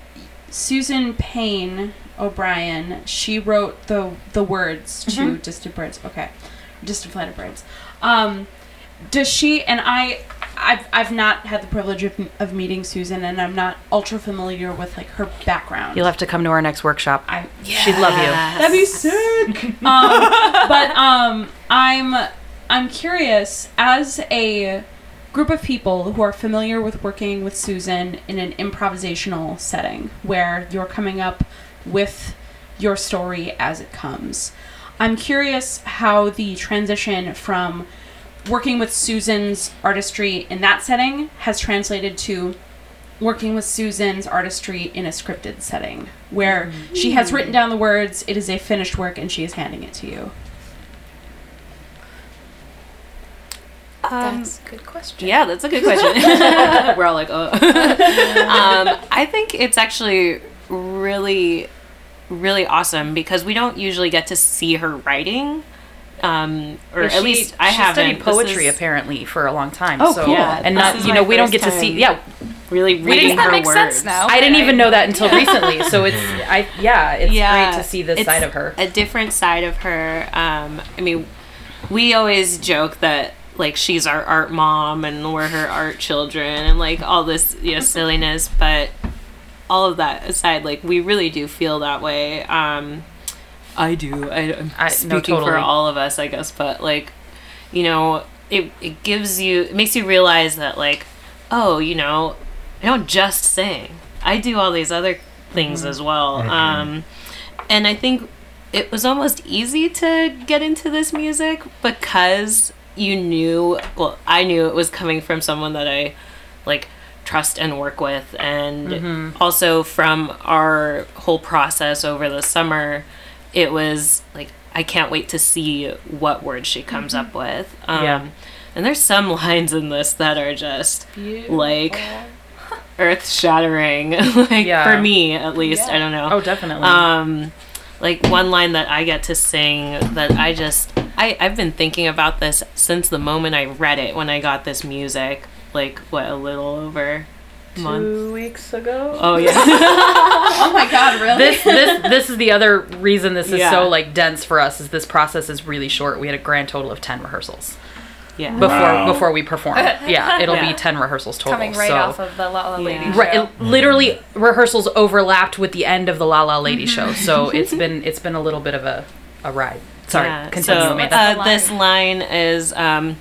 Speaker 2: Susan Payne O'Brien, she wrote the the words to Distant Birds. Okay, Distant Flight of Birds. Um, does she and I? I've, I've not had the privilege of, of meeting Susan, and I'm not ultra familiar with like her background.
Speaker 4: You'll have to come to our next workshop.
Speaker 2: I
Speaker 4: She'd love you.
Speaker 2: That'd be sick. um, but um, I'm I'm curious as a group of people who are familiar with working with Susan in an improvisational setting where you're coming up with your story as it comes. I'm curious how the transition from working with Susan's artistry in that setting has translated to working with Susan's artistry in a scripted setting where she has mm-hmm. written down the words, it is a finished work, and she is handing it to you.
Speaker 6: Um,
Speaker 5: That's a good question.
Speaker 6: Yeah, that's a good question. We're all like, oh. um, I think it's actually really, really awesome because we don't usually get to see her writing. Um, or
Speaker 4: She-
Speaker 6: at least I haven't.
Speaker 4: studied poetry
Speaker 6: is
Speaker 4: apparently for a long time.
Speaker 2: Oh,
Speaker 4: so
Speaker 2: cool.
Speaker 6: Yeah,
Speaker 4: and not you know we don't get to see yeah
Speaker 6: Really
Speaker 5: Wait,
Speaker 6: reading
Speaker 5: does that
Speaker 6: her
Speaker 5: make
Speaker 6: words.
Speaker 5: sense now?
Speaker 4: I didn't
Speaker 5: but
Speaker 4: even know that until recently. So it's I yeah it's great to see this side of her.
Speaker 6: A different side of her. Um, I mean, we always joke that like she's our art mom and we're her art children and like all this you know silliness, but all of that aside, like we really do feel that way. Um, I do. I, I'm
Speaker 4: I- no,
Speaker 6: speaking for all of us, I guess, but like, you know, it it gives you it makes you realize that like, oh, you know, I don't just sing. I do all these other things as well. Um, and I think it was almost easy to get into this music because you knew, well, I knew it was coming from someone that I like trust and work with. And also from our whole process over the summer, it was like, I can't wait to see what words she comes up with. Um,
Speaker 4: Yeah.
Speaker 6: And there's some lines in this that are just like earth shattering like
Speaker 4: Yeah.
Speaker 6: for me at least i don't know
Speaker 4: Oh, definitely.
Speaker 6: um like one line that i get to sing that i just I, i've been thinking about this since the moment i read it when i got this music like what a little over a month
Speaker 4: Two weeks ago.
Speaker 6: oh yeah
Speaker 2: Oh my god, really?
Speaker 4: this this this is the other reason this is
Speaker 6: Yeah.
Speaker 4: so like dense for us is this process is really short. We had a grand total of ten rehearsals
Speaker 6: yeah
Speaker 4: before
Speaker 1: Wow.
Speaker 4: before we perform. Yeah, it'll
Speaker 6: Yeah.
Speaker 4: be ten rehearsals total.
Speaker 5: Coming right
Speaker 4: so.
Speaker 5: off of the La La Lady
Speaker 6: Yeah.
Speaker 5: show.
Speaker 4: Right, it- mm-hmm. literally rehearsals overlapped with the end of the La La Lady mm-hmm. show, so it's been it's been a little bit of a a ride. Sorry,
Speaker 6: Yeah,
Speaker 4: continue,
Speaker 6: so, uh, this line is um,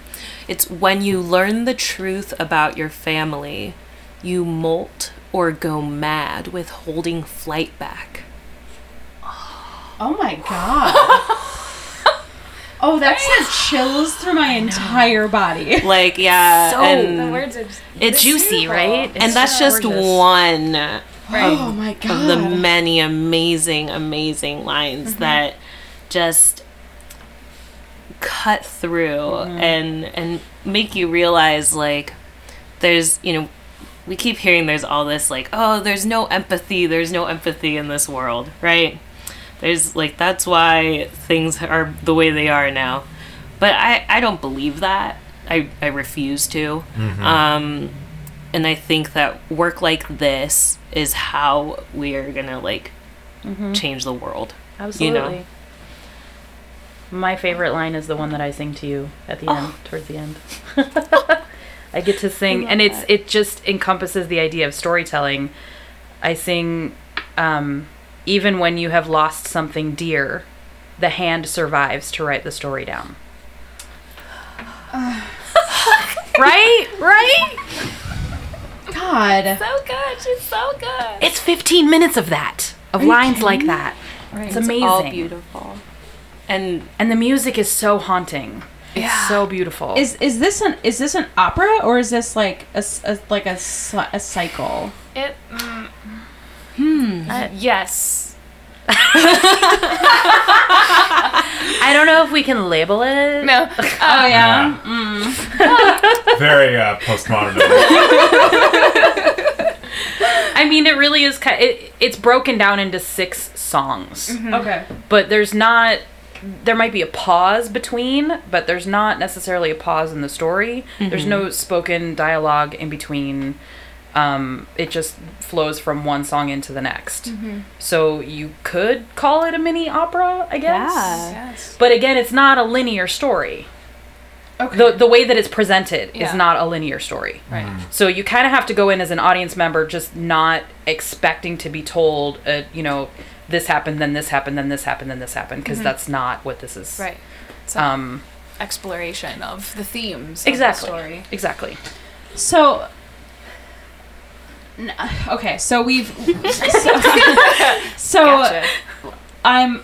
Speaker 6: it's when you learn the truth about your family you molt or go mad with holding flight back
Speaker 2: oh my god. oh, that sent chills through my entire body.
Speaker 6: like yeah
Speaker 5: So
Speaker 6: and
Speaker 5: the words are just
Speaker 6: it's
Speaker 4: juicy, right?
Speaker 6: and that's just
Speaker 4: gorgeous.
Speaker 6: one
Speaker 2: Oh my god.
Speaker 6: of the many amazing amazing lines that just cut through mm-hmm. and and make you realize like there's you know we keep hearing there's all this like oh there's no empathy there's no empathy in this world right? There's like that's why things are the way they are now. But i i don't believe that. I i refuse to. Mm-hmm. Um and i think that work like this is how we are gonna like mm-hmm. change the world
Speaker 4: Absolutely. My favorite line is the one that I sing to you at the end, towards the end. I get to sing, and it's it just encompasses the idea of storytelling. I sing, um, even when you have lost something dear, the hand survives to write the story down. right, right.
Speaker 2: god.
Speaker 5: so good. She's so good.
Speaker 4: It's 15 minutes of that, of lines
Speaker 2: kidding
Speaker 4: like that. It's
Speaker 6: it's
Speaker 4: amazing.
Speaker 6: all beautiful And
Speaker 4: and the music is so haunting. It's
Speaker 5: Yeah.
Speaker 4: so beautiful.
Speaker 2: Is is this an is this an opera or is this like a, s- a- like a, a cycle?
Speaker 5: It. Mm,
Speaker 6: hmm.
Speaker 5: uh, yes.
Speaker 4: I don't know if we can label it.
Speaker 5: No.
Speaker 2: Oh
Speaker 5: Uh,
Speaker 2: yeah.
Speaker 1: Very uh, postmodern.
Speaker 4: I mean, it really is. Kind it, it's broken down into six songs,
Speaker 2: Okay.
Speaker 4: but there's not. There might be a pause between, but there's not necessarily a pause in the story. There's no spoken dialogue in between. Um, it just flows from one song into the next. So you could call it a mini opera, I guess.
Speaker 6: Yeah.
Speaker 5: Yes.
Speaker 4: But again, it's not a linear story.
Speaker 2: Okay.
Speaker 4: The the way that it's presented
Speaker 5: Yeah.
Speaker 4: is not a linear story.
Speaker 5: Right.
Speaker 4: So you kind of have to go in as an audience member, just not expecting to be told, uh, you know, this happened, then this happened, then this happened, then this happened, because that's not what this is.
Speaker 5: Right. It's
Speaker 4: Um.
Speaker 5: exploration of the themes.
Speaker 4: Exactly.
Speaker 5: Of the story.
Speaker 4: Exactly.
Speaker 2: So. n- Okay, so we've. So, so
Speaker 5: Gotcha.
Speaker 2: I'm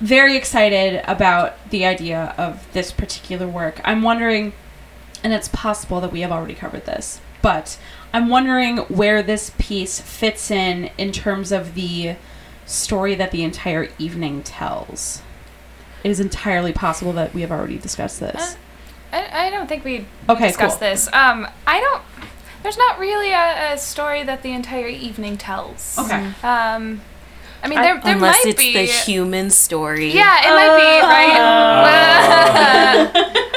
Speaker 2: very excited about the idea of this particular work. I'm wondering, and it's possible that we have already covered this, but I'm wondering where this piece fits in in terms of the story that the entire evening tells. It is entirely possible that we have already discussed this.
Speaker 5: I, I don't think we
Speaker 2: Okay,
Speaker 5: discussed
Speaker 2: cool.
Speaker 5: this. Um, I don't. There's not really a, a story that the entire evening tells.
Speaker 2: Okay.
Speaker 5: Um, I mean, there, there
Speaker 6: unless
Speaker 5: might
Speaker 6: it's
Speaker 5: be.
Speaker 6: the human story.
Speaker 5: yeah, it might be right.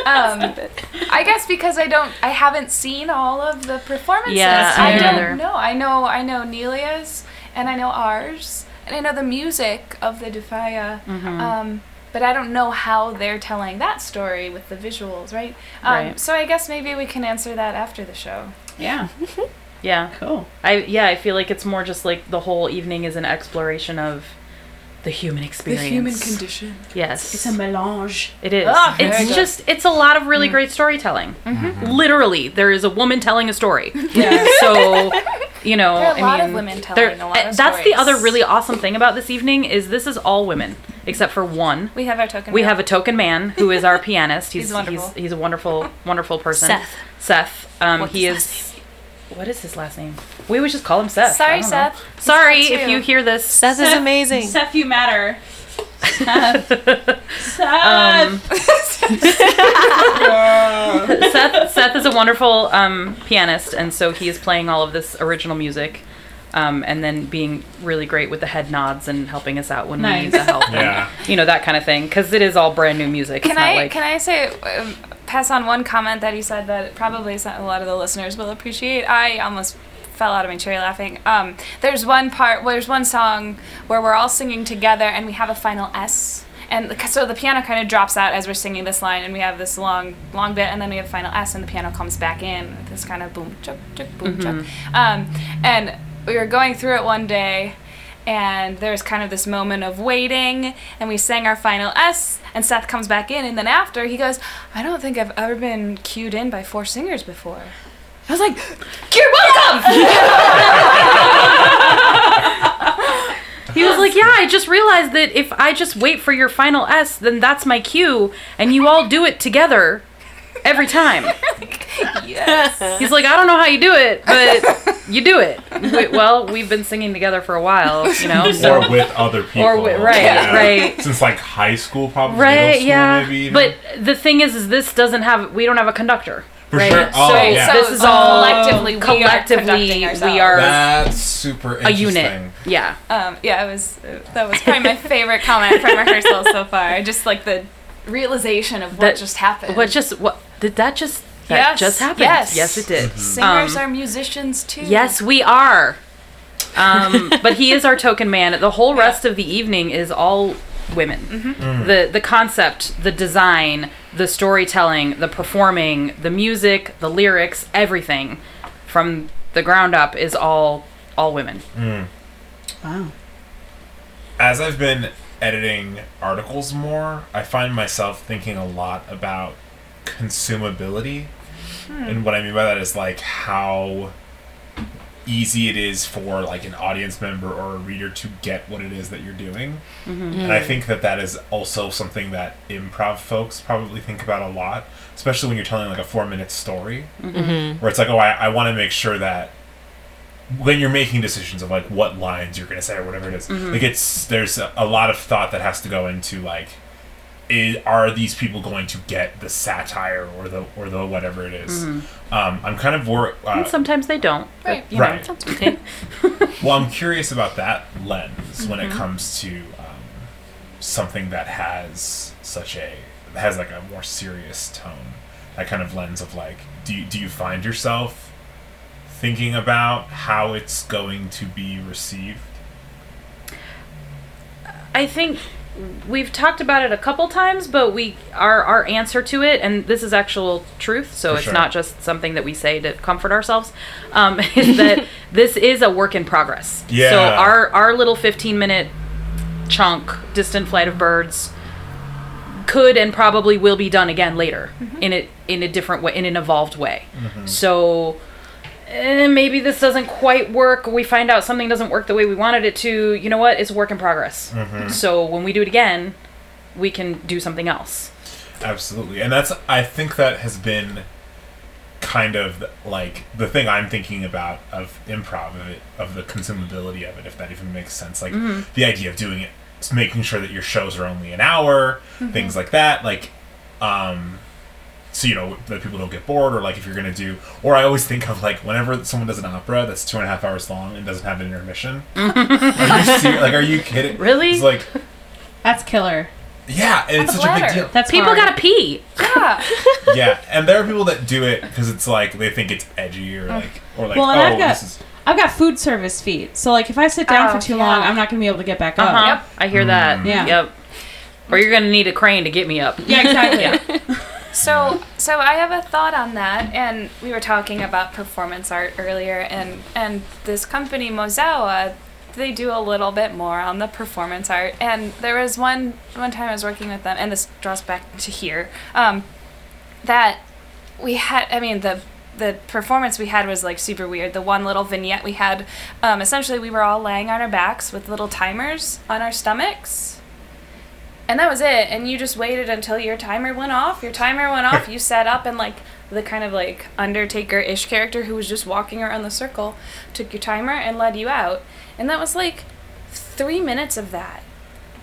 Speaker 5: um, I guess because I don't, I haven't seen all of the performances.
Speaker 4: Yeah,
Speaker 5: I
Speaker 4: I
Speaker 5: don't
Speaker 4: neither.
Speaker 5: know. I know, I know Nelia's, and I know ours, and I know the music of the de Falla.
Speaker 4: Mm-hmm.
Speaker 5: Um, but I don't know how they're telling that story with the visuals, right? Um,
Speaker 4: Right.
Speaker 5: So I guess maybe we can answer that after the show.
Speaker 2: Yeah,
Speaker 4: Yeah.
Speaker 2: cool.
Speaker 4: I yeah, I feel like it's more just like the whole evening is an exploration of the human experience.
Speaker 5: The human condition.
Speaker 4: Yes.
Speaker 2: It's a melange.
Speaker 4: It is.
Speaker 5: Ah,
Speaker 4: it's
Speaker 5: good.
Speaker 4: just it's a lot of really great storytelling. Literally, there is a woman telling a story.
Speaker 2: Yeah.
Speaker 4: So, you know,
Speaker 5: There are a
Speaker 4: I
Speaker 5: lot of
Speaker 4: mean,
Speaker 5: women telling
Speaker 4: there-
Speaker 5: a lot of
Speaker 4: That's the other really awesome thing about this evening is this is all women except for one.
Speaker 5: We have our token.
Speaker 4: We
Speaker 5: now.
Speaker 4: have a token man who is our pianist. He's
Speaker 5: He's wonderful.
Speaker 4: He's, he's a wonderful, wonderful person.
Speaker 6: Seth.
Speaker 4: Seth. Um,
Speaker 6: What's
Speaker 4: he is.
Speaker 6: Last
Speaker 4: What is his last name? We would just call him Seth.
Speaker 5: Sorry,
Speaker 4: don't know.
Speaker 5: Seth.
Speaker 4: Sorry if you hear this.
Speaker 6: Seth is amazing.
Speaker 2: Seth, you matter. Seth. Seth.
Speaker 4: Um, Seth, Seth is a wonderful um, pianist, and so he is playing all of this original music, um, and then being really great with the head nods and helping us out when we need the help. and, you know that kind of thing, because it is all brand new music.
Speaker 5: Can I
Speaker 4: like,
Speaker 5: can I say um, pass on one comment that he said that probably a lot of the listeners will appreciate. I almost fell out of my chair laughing. Um, there's one part, well, there's one song where we're all singing together and we have a final S. And so the piano kind of drops out as we're singing this line, and we have this long, long bit, and then we have final S, and the piano comes back in with this kind of boom, chuck, chuck, boom, chuck. Um, and we were going through it one day, and there's kind of this moment of waiting, and we sang our final S, and Seth comes back in, and then after he goes, I don't think I've ever been cued in by four singers before. I was like, You're welcome!
Speaker 4: he was like, "Yeah, I just realized that if I just wait for your final S, then that's my cue, and you all do it together." Every time.
Speaker 5: yes.
Speaker 4: He's like, I don't know how you do it, but you do it. We, well, we've been singing together for a while, you know. So
Speaker 1: or with other people.
Speaker 4: Or wi- right, right.
Speaker 1: Since like high school, probably
Speaker 4: right,
Speaker 1: middle school,
Speaker 4: yeah.
Speaker 1: maybe. even.
Speaker 4: But the thing is, is this doesn't have. We don't have a conductor.
Speaker 1: For
Speaker 4: right?
Speaker 1: sure. Oh,
Speaker 4: so
Speaker 1: yeah.
Speaker 4: this is all
Speaker 5: collectively we are
Speaker 4: collectively
Speaker 5: conducting ourselves.
Speaker 4: we are
Speaker 1: that's super
Speaker 4: a unit. Yeah.
Speaker 5: Um, yeah, it was uh, that was probably my favorite comment from rehearsal so far. Just like the realization of what
Speaker 4: That-
Speaker 5: just happened.
Speaker 4: What just what did that just that
Speaker 5: Yes,
Speaker 4: just happened?
Speaker 5: yes.
Speaker 4: yes it did.
Speaker 5: Singers
Speaker 4: um,
Speaker 5: are musicians too.
Speaker 4: Yes, we are. Um, but he is our token man. The whole rest of the evening is all women.
Speaker 5: Mm-hmm.
Speaker 4: The the concept, the design, the storytelling, the performing, the music, the lyrics, everything from the ground up is all all women.
Speaker 2: Wow.
Speaker 1: As I've been editing articles more, I find myself thinking a lot about consumability.
Speaker 5: Hmm.
Speaker 1: And what I mean by that is like how easy it is for like an audience member or a reader to get what it is that you're doing.
Speaker 2: Mm-hmm.
Speaker 1: And I think that that is also something that improv folks probably think about a lot, especially when you're telling like a four minute story, where it's like, oh, I, I want to make sure that when you're making decisions of like what lines you're gonna say or whatever it is, like it's there's a, a lot of thought that has to go into like, i are these people going to get the satire or the or the whatever it is? Um, I'm kind of worried. uh,
Speaker 4: And sometimes they don't. but,
Speaker 5: Right.
Speaker 4: know,
Speaker 1: Right.
Speaker 4: okay.
Speaker 1: well, I'm curious about that lens when it comes to um, something that has such a has like a more serious tone. That kind of lens of like, do you, do you find yourself thinking about how it's going to be received?
Speaker 4: I think we've talked about it a couple times, but we our our answer to it, and this is actual truth, so
Speaker 1: For
Speaker 4: it's
Speaker 1: sure.
Speaker 4: not just something that we say to comfort ourselves. Um, is that this is a work in progress?
Speaker 1: Yeah.
Speaker 4: So our our little fifteen minute chunk, distant flight of birds, could and probably will be done again later in a in a different way, in an evolved way. So. Eh, maybe this doesn't quite work. We find out something doesn't work the way we wanted it to. You know what? It's a work in progress. So when we do it again, we can do something else.
Speaker 1: Absolutely, and that's I think that has been kind of like the thing I'm thinking about of improv of it of the consumability of it, if that even makes sense. Like the idea of doing it, making sure that your shows are only an hour, things like that. Like, um, so you know that people don't get bored, or like if you're gonna do, or I always think of like whenever someone does an opera that's two and a half hours long and doesn't have an intermission. are you ser- like, are you kidding?
Speaker 4: Really?
Speaker 1: It's like,
Speaker 2: That's killer.
Speaker 1: yeah, and it's
Speaker 5: the
Speaker 1: such a big deal.
Speaker 2: That's
Speaker 4: People
Speaker 2: hard.
Speaker 4: gotta pee.
Speaker 5: Yeah.
Speaker 1: yeah, and there are people that do it because it's like they think it's edgy or like or like
Speaker 2: Well,
Speaker 1: oh
Speaker 2: I've got-
Speaker 1: this is
Speaker 2: I've got food service feet, so like if I sit down
Speaker 5: Oh,
Speaker 2: for too
Speaker 5: yeah.
Speaker 2: long, I'm not gonna be able to get back up.
Speaker 4: Uh-huh.
Speaker 5: Yep.
Speaker 4: I hear that.
Speaker 2: Yeah.
Speaker 4: Yep. Or you're gonna need a crane to get me up.
Speaker 2: Yeah, exactly.
Speaker 5: So, so I have a thought on that, and we were talking about performance art earlier, and and this company Mozawa, they do a little bit more on the performance art. And there was one one time I was working with them, and this draws back to here, um, that we had. I mean the. The performance we had was like super weird. The one little vignette we had, um, essentially, we were all laying on our backs with little timers on our stomachs, and that was it. And you just waited until your timer went off. Your timer went off. You sat up and like the kind of like Undertaker-ish character who was just walking around the circle took your timer and led you out. And that was like three minutes of that.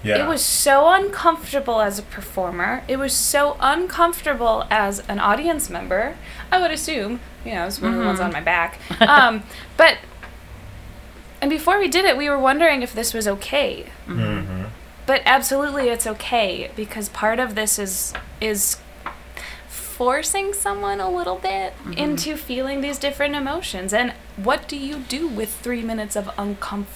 Speaker 1: yeah
Speaker 5: It was so uncomfortable as a performer. It was so uncomfortable as an audience member. I would assume, you know, I was one of the ones on my back. Um, but and before we did it, we were wondering if this was okay
Speaker 1: hmm
Speaker 5: but absolutely it's okay because part of this is is forcing someone a little bit mm-hmm. into feeling these different emotions. And what do you do with three minutes of uncomfort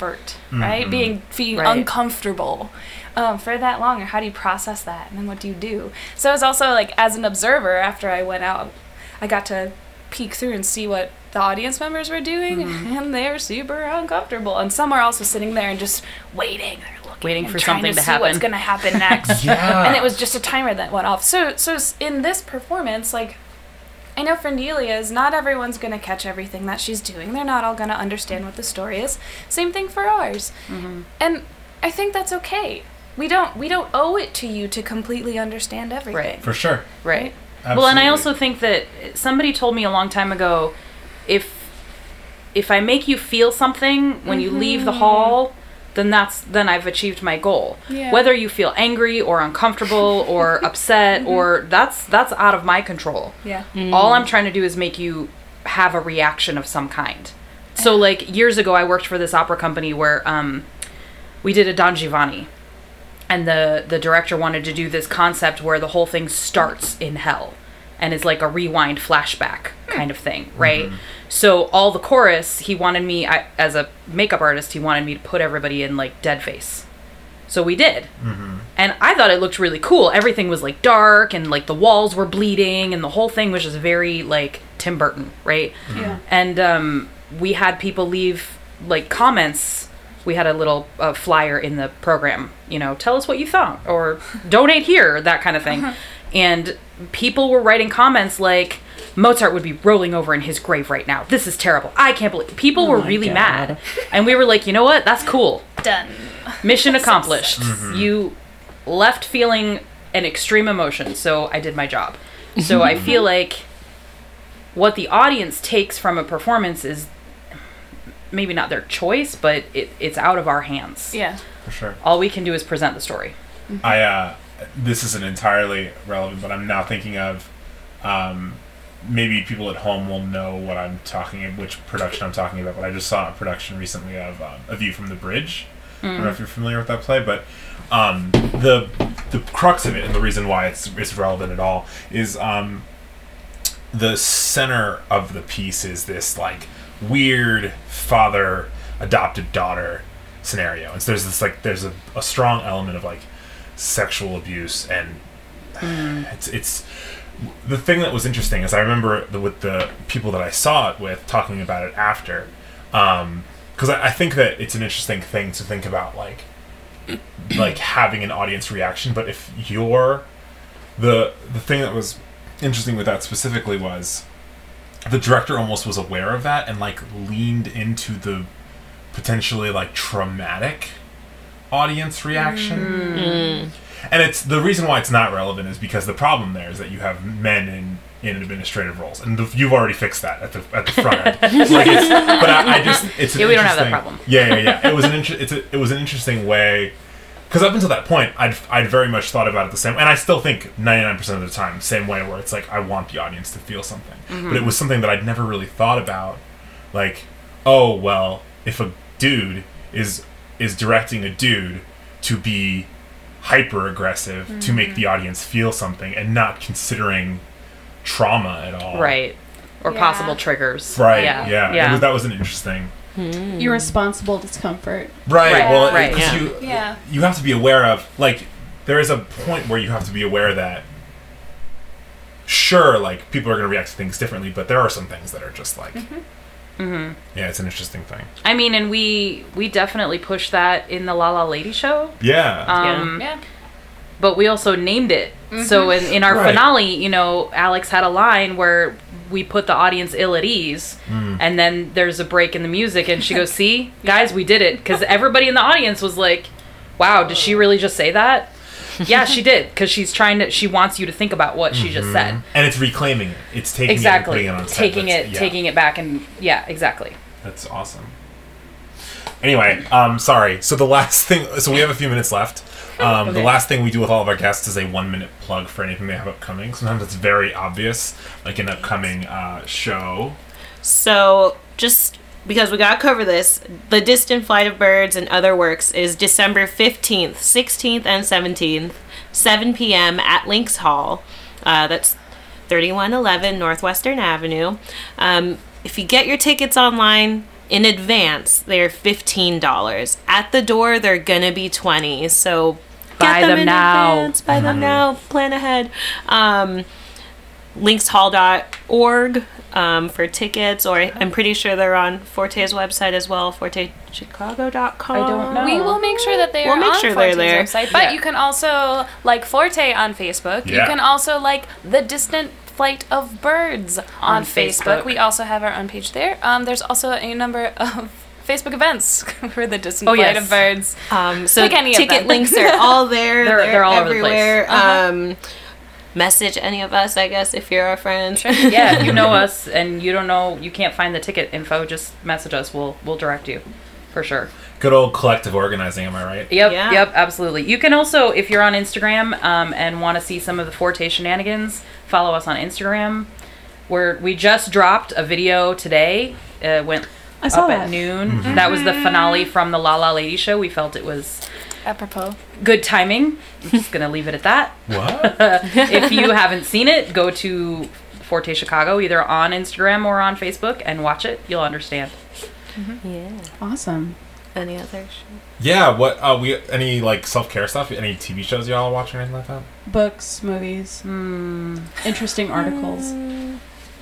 Speaker 5: mm-hmm. right? Being feeling
Speaker 4: Right.
Speaker 5: uncomfortable um, for that long or how do you process that? And then what do you do? So it's also like as an observer after i went out i got to peek through and see what the audience members were doing mm-hmm. and they're super uncomfortable. And some are also sitting there and just waiting. They're looking
Speaker 4: Waiting
Speaker 5: and
Speaker 4: for
Speaker 5: trying
Speaker 4: something to
Speaker 5: see what's going to happen next
Speaker 1: Yeah.
Speaker 5: and it was just a timer that went off so so in this performance like I know for is not everyone's going to catch everything that she's doing. They're not all going to understand what the story is. Same thing for ours. Mm-hmm. And I think that's okay. We don't we don't owe it to you to completely understand everything.
Speaker 4: Right.
Speaker 1: for sure.
Speaker 4: Right. Absolutely. Well, and I also think that somebody told me a long time ago, if if I make you feel something when you leave the mm-hmm. hall, then that's then I've achieved my goal.
Speaker 5: Yeah.
Speaker 4: Whether you feel angry or uncomfortable or upset or that's that's out of my control.
Speaker 5: Yeah.
Speaker 4: All I'm trying to do is make you have a reaction of some kind. So like years ago I worked for this opera company where um we did a Don Giovanni and the the director wanted to do this concept where the whole thing starts in hell and is like a rewind flashback hmm. kind of thing right? Mm-hmm. So all the chorus he wanted me I, as a makeup artist he wanted me to put everybody in like dead face. So we did. Mm-hmm. And i thought it looked really cool. Everything was like dark and like the walls were bleeding and the whole thing was just very like tim burton right?
Speaker 5: Yeah. Mm-hmm.
Speaker 4: and um, we had people leave like comments. We had a little uh, flyer in the program you know tell us what you thought or donate here that kind of thing uh-huh. And people were writing comments like Mozart would be rolling over in his grave right now. This is terrible. I can't believe people were really
Speaker 2: God.
Speaker 4: mad, and we were like, you know what? That's cool.
Speaker 5: Done.
Speaker 4: Mission accomplished. You left feeling an extreme emotion, so I did my job. So I feel like what the audience takes from a performance is maybe not their choice, but it, it's out of our hands.
Speaker 5: Yeah.
Speaker 1: For sure.
Speaker 4: All we can do is present the story.
Speaker 1: I uh, this isn't entirely relevant, but I'm now thinking of um, maybe people at home will know what I'm talking, which production I'm talking about. But I just saw a production recently of um, A View from the Bridge. I don't know if you're familiar with that play, but um, the the crux of it and the reason why it's it's relevant at all is um, the center of the piece is this like weird father adopted daughter scenario and so there's this like there's a, a strong element of like sexual abuse and mm. it's it's the thing that was interesting is I remember the, with the people that I saw it with talking about it after um, because I, I think that it's an interesting thing to think about like like having an audience reaction but if you're the the thing that was interesting with that specifically was the director almost was aware of that and like leaned into the potentially like traumatic audience reaction mm. and it's the reason why it's not relevant is because the problem there is that you have men in in administrative roles, and the, you've already fixed that at the at the front end. like but I, I just it's
Speaker 4: Yeah, we don't have that problem.
Speaker 1: Yeah, yeah, yeah. It was an inter- it's a, it was an interesting way because up until that point, I'd I'd very much thought about it the same, and I still think ninety nine percent of the time, same way, where it's like I want the audience to feel something, mm-hmm. but it was something that I'd never really thought about, like, oh well, if a dude is is directing a dude to be hyper aggressive to make the audience feel something and not considering trauma at all.
Speaker 4: Right. Or
Speaker 5: Yeah.
Speaker 4: possible triggers.
Speaker 1: Right.
Speaker 4: Yeah.
Speaker 1: Yeah.
Speaker 4: Yeah.
Speaker 1: It was, that was an interesting.
Speaker 2: Irresponsible discomfort.
Speaker 1: Right.
Speaker 4: Right,
Speaker 1: Well,
Speaker 4: right,
Speaker 1: because
Speaker 6: yeah.
Speaker 1: you
Speaker 5: Yeah.
Speaker 1: you have to be aware of like there is a point where you have to be aware that sure like people are going to react to things differently but there are some things that are just like
Speaker 4: Mm-hmm. Mm-hmm.
Speaker 1: yeah it's an interesting thing
Speaker 4: I mean, and we we definitely pushed that in the La La Lady show.
Speaker 1: yeah
Speaker 4: Um,
Speaker 5: Yeah.
Speaker 4: but we also named it. So mm-hmm. in, in our
Speaker 1: Right.
Speaker 4: finale, you know, Alex had a line where we put the audience ill at ease, mm. and then there's a break in the music, and she goes, "See, guys, we did it," because everybody in the audience was like, "Wow, did she really just say that?" yeah, she did, because she's trying to. She wants you to think about what she just said.
Speaker 1: and it's reclaiming it it's taking
Speaker 4: Exactly,
Speaker 1: it and putting it on set.
Speaker 4: taking
Speaker 1: That's-
Speaker 4: it,
Speaker 1: yeah,
Speaker 4: taking it back, and yeah, exactly.
Speaker 1: that's awesome anyway um sorry so the last thing so we have a few minutes left um, the
Speaker 4: Okay.
Speaker 1: last thing we do with all of our guests is a one minute plug for anything they have upcoming sometimes it's very obvious like an upcoming uh, show
Speaker 6: So, just because we got to cover this, The Distant Flight of Birds and Other Works is December 15th, 16th, and 17th, 7 p.m. at Links Hall. Uh, that's 3111 Northwestern Avenue. Um, if you get your tickets online in advance, they're $15. At the door, they're going to be 20 So,
Speaker 4: Buy
Speaker 6: get them,
Speaker 4: them
Speaker 6: in
Speaker 4: now.
Speaker 6: advance. Buy them now. Plan ahead. Um, linkshall.org um, for tickets, or I'm pretty sure they're on Forte's website as well, fortechicago.com.
Speaker 4: I don't know.
Speaker 5: We will make sure that they
Speaker 6: We'll
Speaker 5: are
Speaker 6: make
Speaker 5: on
Speaker 6: sure they're
Speaker 5: Forte's
Speaker 6: there.
Speaker 5: website. But
Speaker 4: Yeah.
Speaker 5: you can also like Forte on Facebook.
Speaker 1: Yeah.
Speaker 5: You can also like the Distant Flight of Birds on,
Speaker 4: On
Speaker 5: Facebook.
Speaker 4: Facebook.
Speaker 5: We also have our own page there. Um, there's also a number of Facebook events for the Distant
Speaker 4: Oh,
Speaker 5: Flight
Speaker 4: yes.
Speaker 5: of Birds.
Speaker 6: Um, so
Speaker 5: Pick any
Speaker 6: ticket links are all there.
Speaker 4: They're-
Speaker 6: they're,
Speaker 4: they're all over the place.
Speaker 5: Uh-huh.
Speaker 6: Um, message any of us, I guess, if you're our friends.
Speaker 4: yeah, if you know us and you don't know, you can't find the ticket info, just message us. We'll we'll direct you, for sure.
Speaker 1: good old collective organizing am i right
Speaker 4: Yep,
Speaker 6: Yeah.
Speaker 4: yep, absolutely. You can also, if you're on Instagram um, and want to see some of the Forte shenanigans, follow us on Instagram. Where we just dropped a video today. Uh, went
Speaker 2: I saw
Speaker 4: up
Speaker 2: that.
Speaker 4: at noon. That was the finale from the La La Lady show. We felt it was
Speaker 5: Apropos.
Speaker 4: good timing. I'm just gonna leave it at that.
Speaker 1: what
Speaker 4: if you haven't seen it, go to Forte Chicago either on Instagram or on Facebook and watch it. You'll understand.
Speaker 6: yeah.
Speaker 2: Awesome.
Speaker 6: Any other sh-
Speaker 1: yeah what uh we any like self-care stuff any tv shows y'all watching or anything like that
Speaker 2: Books, movies,
Speaker 4: Hmm.
Speaker 2: interesting articles.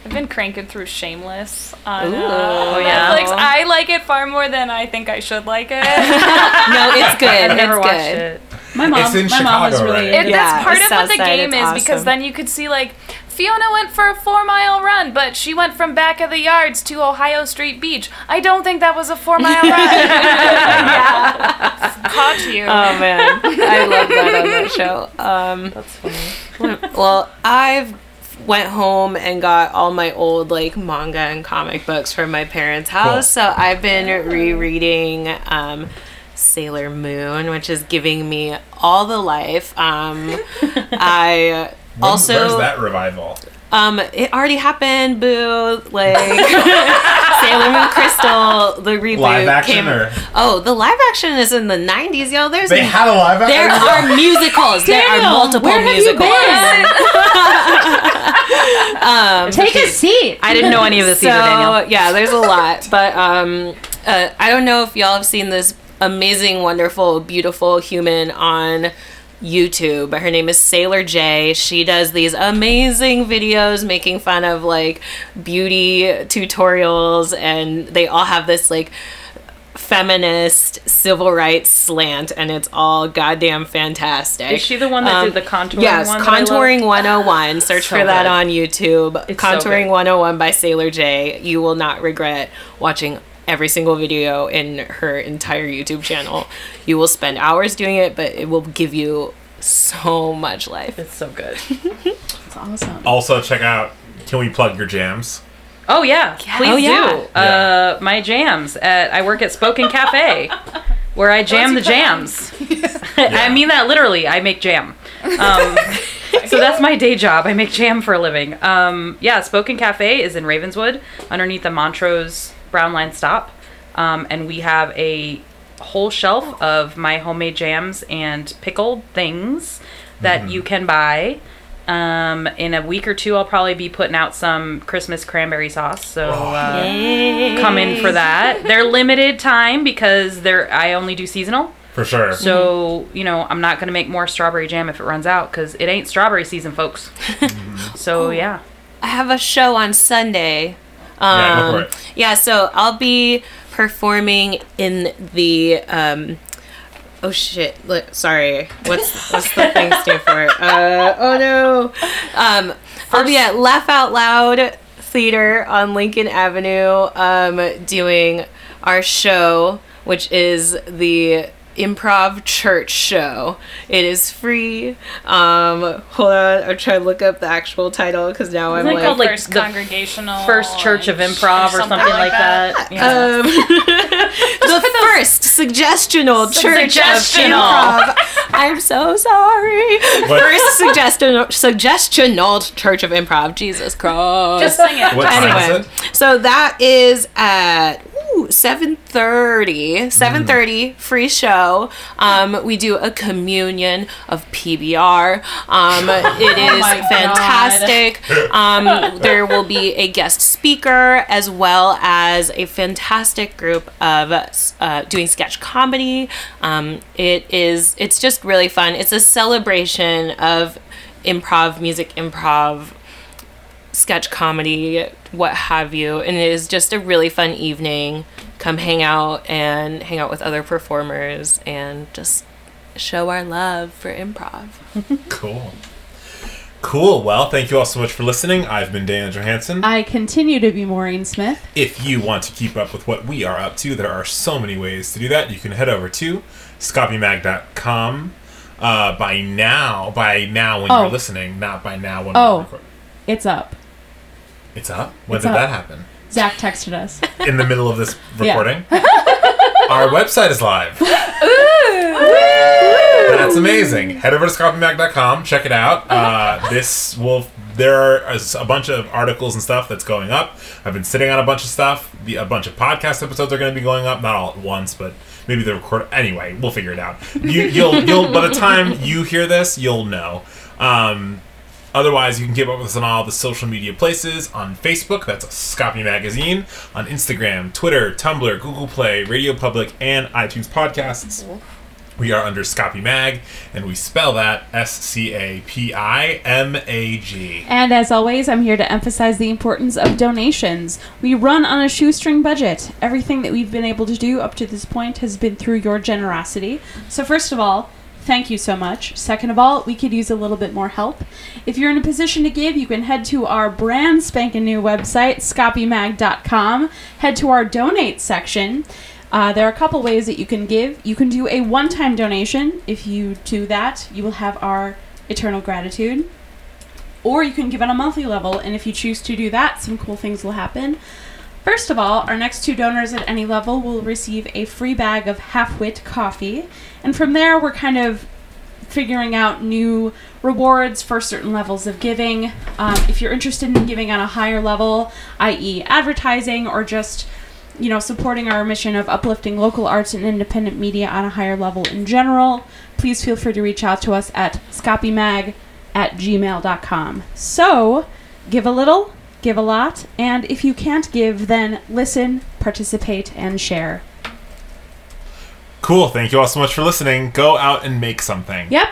Speaker 5: I've been cranking through Shameless on
Speaker 6: Ooh.
Speaker 5: uh,
Speaker 6: Oh,
Speaker 4: yeah.
Speaker 5: Netflix. I like it far more than I think I should like it.
Speaker 6: No, it's good.
Speaker 4: I've never
Speaker 6: it's
Speaker 4: watched
Speaker 6: good.
Speaker 4: it.
Speaker 2: My mom,
Speaker 1: It's in
Speaker 2: my mom was really
Speaker 1: right?
Speaker 5: It,
Speaker 6: Yeah,
Speaker 5: that's part of what the
Speaker 6: Southside,
Speaker 5: game
Speaker 6: it's
Speaker 5: is because then you could see like Fiona went for a four mile run, but she went from back of the yards to Ohio Street Beach. I don't think that was a four mile run. yeah. Caught you.
Speaker 6: Oh man, I love that on that show. Um,
Speaker 4: That's funny.
Speaker 6: well, I've went home and got all my old like manga and comic books from my parents' house. So I've been rereading um, Sailor Moon, which is giving me all the life. Um, I
Speaker 1: When-
Speaker 6: also
Speaker 1: where's that revival?
Speaker 6: um, it already happened. Boo! Like Sailor Moon Crystal, the reboot
Speaker 1: Live action
Speaker 6: came.
Speaker 1: or
Speaker 6: Oh, the live action is in the '90s, yo. There's
Speaker 1: they had a live action.
Speaker 6: there are musicals. there are
Speaker 2: Daniel,
Speaker 6: multiple
Speaker 2: where have you
Speaker 6: musicals.
Speaker 2: been?
Speaker 4: I didn't know any of this
Speaker 6: so
Speaker 4: either, Daniel.
Speaker 6: yeah, there's a lot. But um, uh, I don't know if y'all have seen this amazing, wonderful, beautiful human on YouTube. Her name is Sailor J. She does these amazing videos making fun of like beauty tutorials, and they all have this like feminist civil rights slant, and it's all goddamn fantastic.
Speaker 4: Is she the one that
Speaker 6: Um,
Speaker 4: did the contouring
Speaker 6: Yes,
Speaker 4: one? that I?
Speaker 6: Contouring 101. Search
Speaker 4: So
Speaker 6: for that
Speaker 4: good.
Speaker 6: on YouTube.
Speaker 4: It's so
Speaker 6: Contouring
Speaker 4: good.
Speaker 6: 101 by Sailor J. You will not regret watching every single video in her entire YouTube channel. You will spend hours doing it, but it will give you so much life.
Speaker 4: It's so good.
Speaker 2: That's awesome.
Speaker 1: Also, check out. Can we plug your jams?
Speaker 4: Oh yeah, please
Speaker 6: Oh, yeah.
Speaker 4: do. Uh, my jams at I work at Spoken Cafe, where I jam the jams. I mean that literally. I make jam. Um, so that's my day job. I make jam for a living. Um, yeah, Spoken Cafe is in Ravenswood, underneath the Montrose Brown Line stop, um, and we have a whole shelf of my homemade jams and pickled things that you can buy. Um, in a week or two, I'll probably be putting out some Christmas cranberry sauce. So uh, come in for that. They're limited time because they're I only do seasonal.
Speaker 1: For sure.
Speaker 4: So you know I'm not gonna make more strawberry jam if it runs out because it ain't strawberry season, folks. so yeah.
Speaker 6: I have a show on Sunday. Um,
Speaker 1: Yeah, go for it.
Speaker 6: yeah, so I'll be performing in the um oh shit. Look sorry. What's what's the thing stand for? Uh oh no. Um i'll be at laugh out loud theater on lincoln avenue um doing our show which is the improv church show it is free um hold on i'm trying to look up the actual title because now i'm
Speaker 4: Isn't it
Speaker 6: like
Speaker 4: called, like,
Speaker 5: first
Speaker 4: the
Speaker 5: congregational.
Speaker 4: First Church of Improv or something, like that. Yeah.
Speaker 6: Um, the first suggestional church
Speaker 4: Suggestional.
Speaker 6: of improv. I'm so sorry.
Speaker 1: What-
Speaker 6: First suggestional suggestional church of improv. Jesus Christ.
Speaker 5: Just sing it.
Speaker 1: What time
Speaker 6: anyway,
Speaker 1: is it?
Speaker 6: so that is at ooh, 7.30 7.30 free show um, we do a communion of pbr um, it is
Speaker 2: God.
Speaker 6: fantastic um, there will be a guest speaker as well as a fantastic group of uh, doing sketch comedy um, it is it's just really fun it's a celebration of improv music improv sketch comedy, what have you. And it is just a really fun evening. Come hang out and hang out with other performers and just show our love for improv.
Speaker 1: Cool. Cool. Well, thank you all so much for listening. I've been Daniel Johansson.
Speaker 2: I continue to be Maureen Smith.
Speaker 1: If you want to keep up with what we are up to, there are so many ways to do that. You can head over to scapimag.com. Uh, by now, by now when
Speaker 2: Oh.
Speaker 1: you're listening, not by now when
Speaker 2: Oh.
Speaker 1: we record.
Speaker 2: It's up.
Speaker 1: It's up? When
Speaker 2: It's
Speaker 1: did
Speaker 2: up.
Speaker 1: that happen?
Speaker 2: Zach texted us.
Speaker 1: In the middle of this
Speaker 2: Yeah.
Speaker 1: recording? Our website is live. That's amazing. Head over to scapimag.com, check it out. Uh, this will there are a bunch of articles and stuff that's going up. I've been sitting on a bunch of stuff. The, a bunch of podcast episodes are going to be going up, not all at once, but maybe the record. Anyway, we'll figure it out. You, you'll, you'll. By the time you hear this, you'll know. Um, Otherwise, you can keep up with us on all the social media places. On Facebook, that's Scapi Magazine. On Instagram, Twitter, Tumblr, Google Play, Radio Public, and iTunes Podcasts. Mm-hmm. We are under Scapi Mag, and we spell that S C A P I M A G.
Speaker 2: And as always, I'm here to emphasize the importance of donations. We run on a shoestring budget. Everything that we've been able to do up to this point has been through your generosity. So, first of all, thank you so much. Second of all, we could use a little bit more help. If you're in a position to give, you can head to our brand spanking new website, scapimag.com. Head to our donate section. Uh, there are a couple ways that you can give. You can do a one time donation. If you do that, you will have our eternal gratitude. Or you can give on a monthly level, and if you choose to do that, some cool things will happen. First of all, our next two donors at any level will receive a free bag of half wit coffee. And from there, we're kind of figuring out new rewards for certain levels of giving. Um, if you're interested in giving on a higher level, i.e., advertising or just you know, supporting our mission of uplifting local arts and independent media on a higher level in general, please feel free to reach out to us at scapimag at gmail.com. So, give a little, give a lot, and if you can't give, then listen, participate, and share.
Speaker 1: Cool. Thank you all so much for listening. Go out and make something.
Speaker 2: Yep,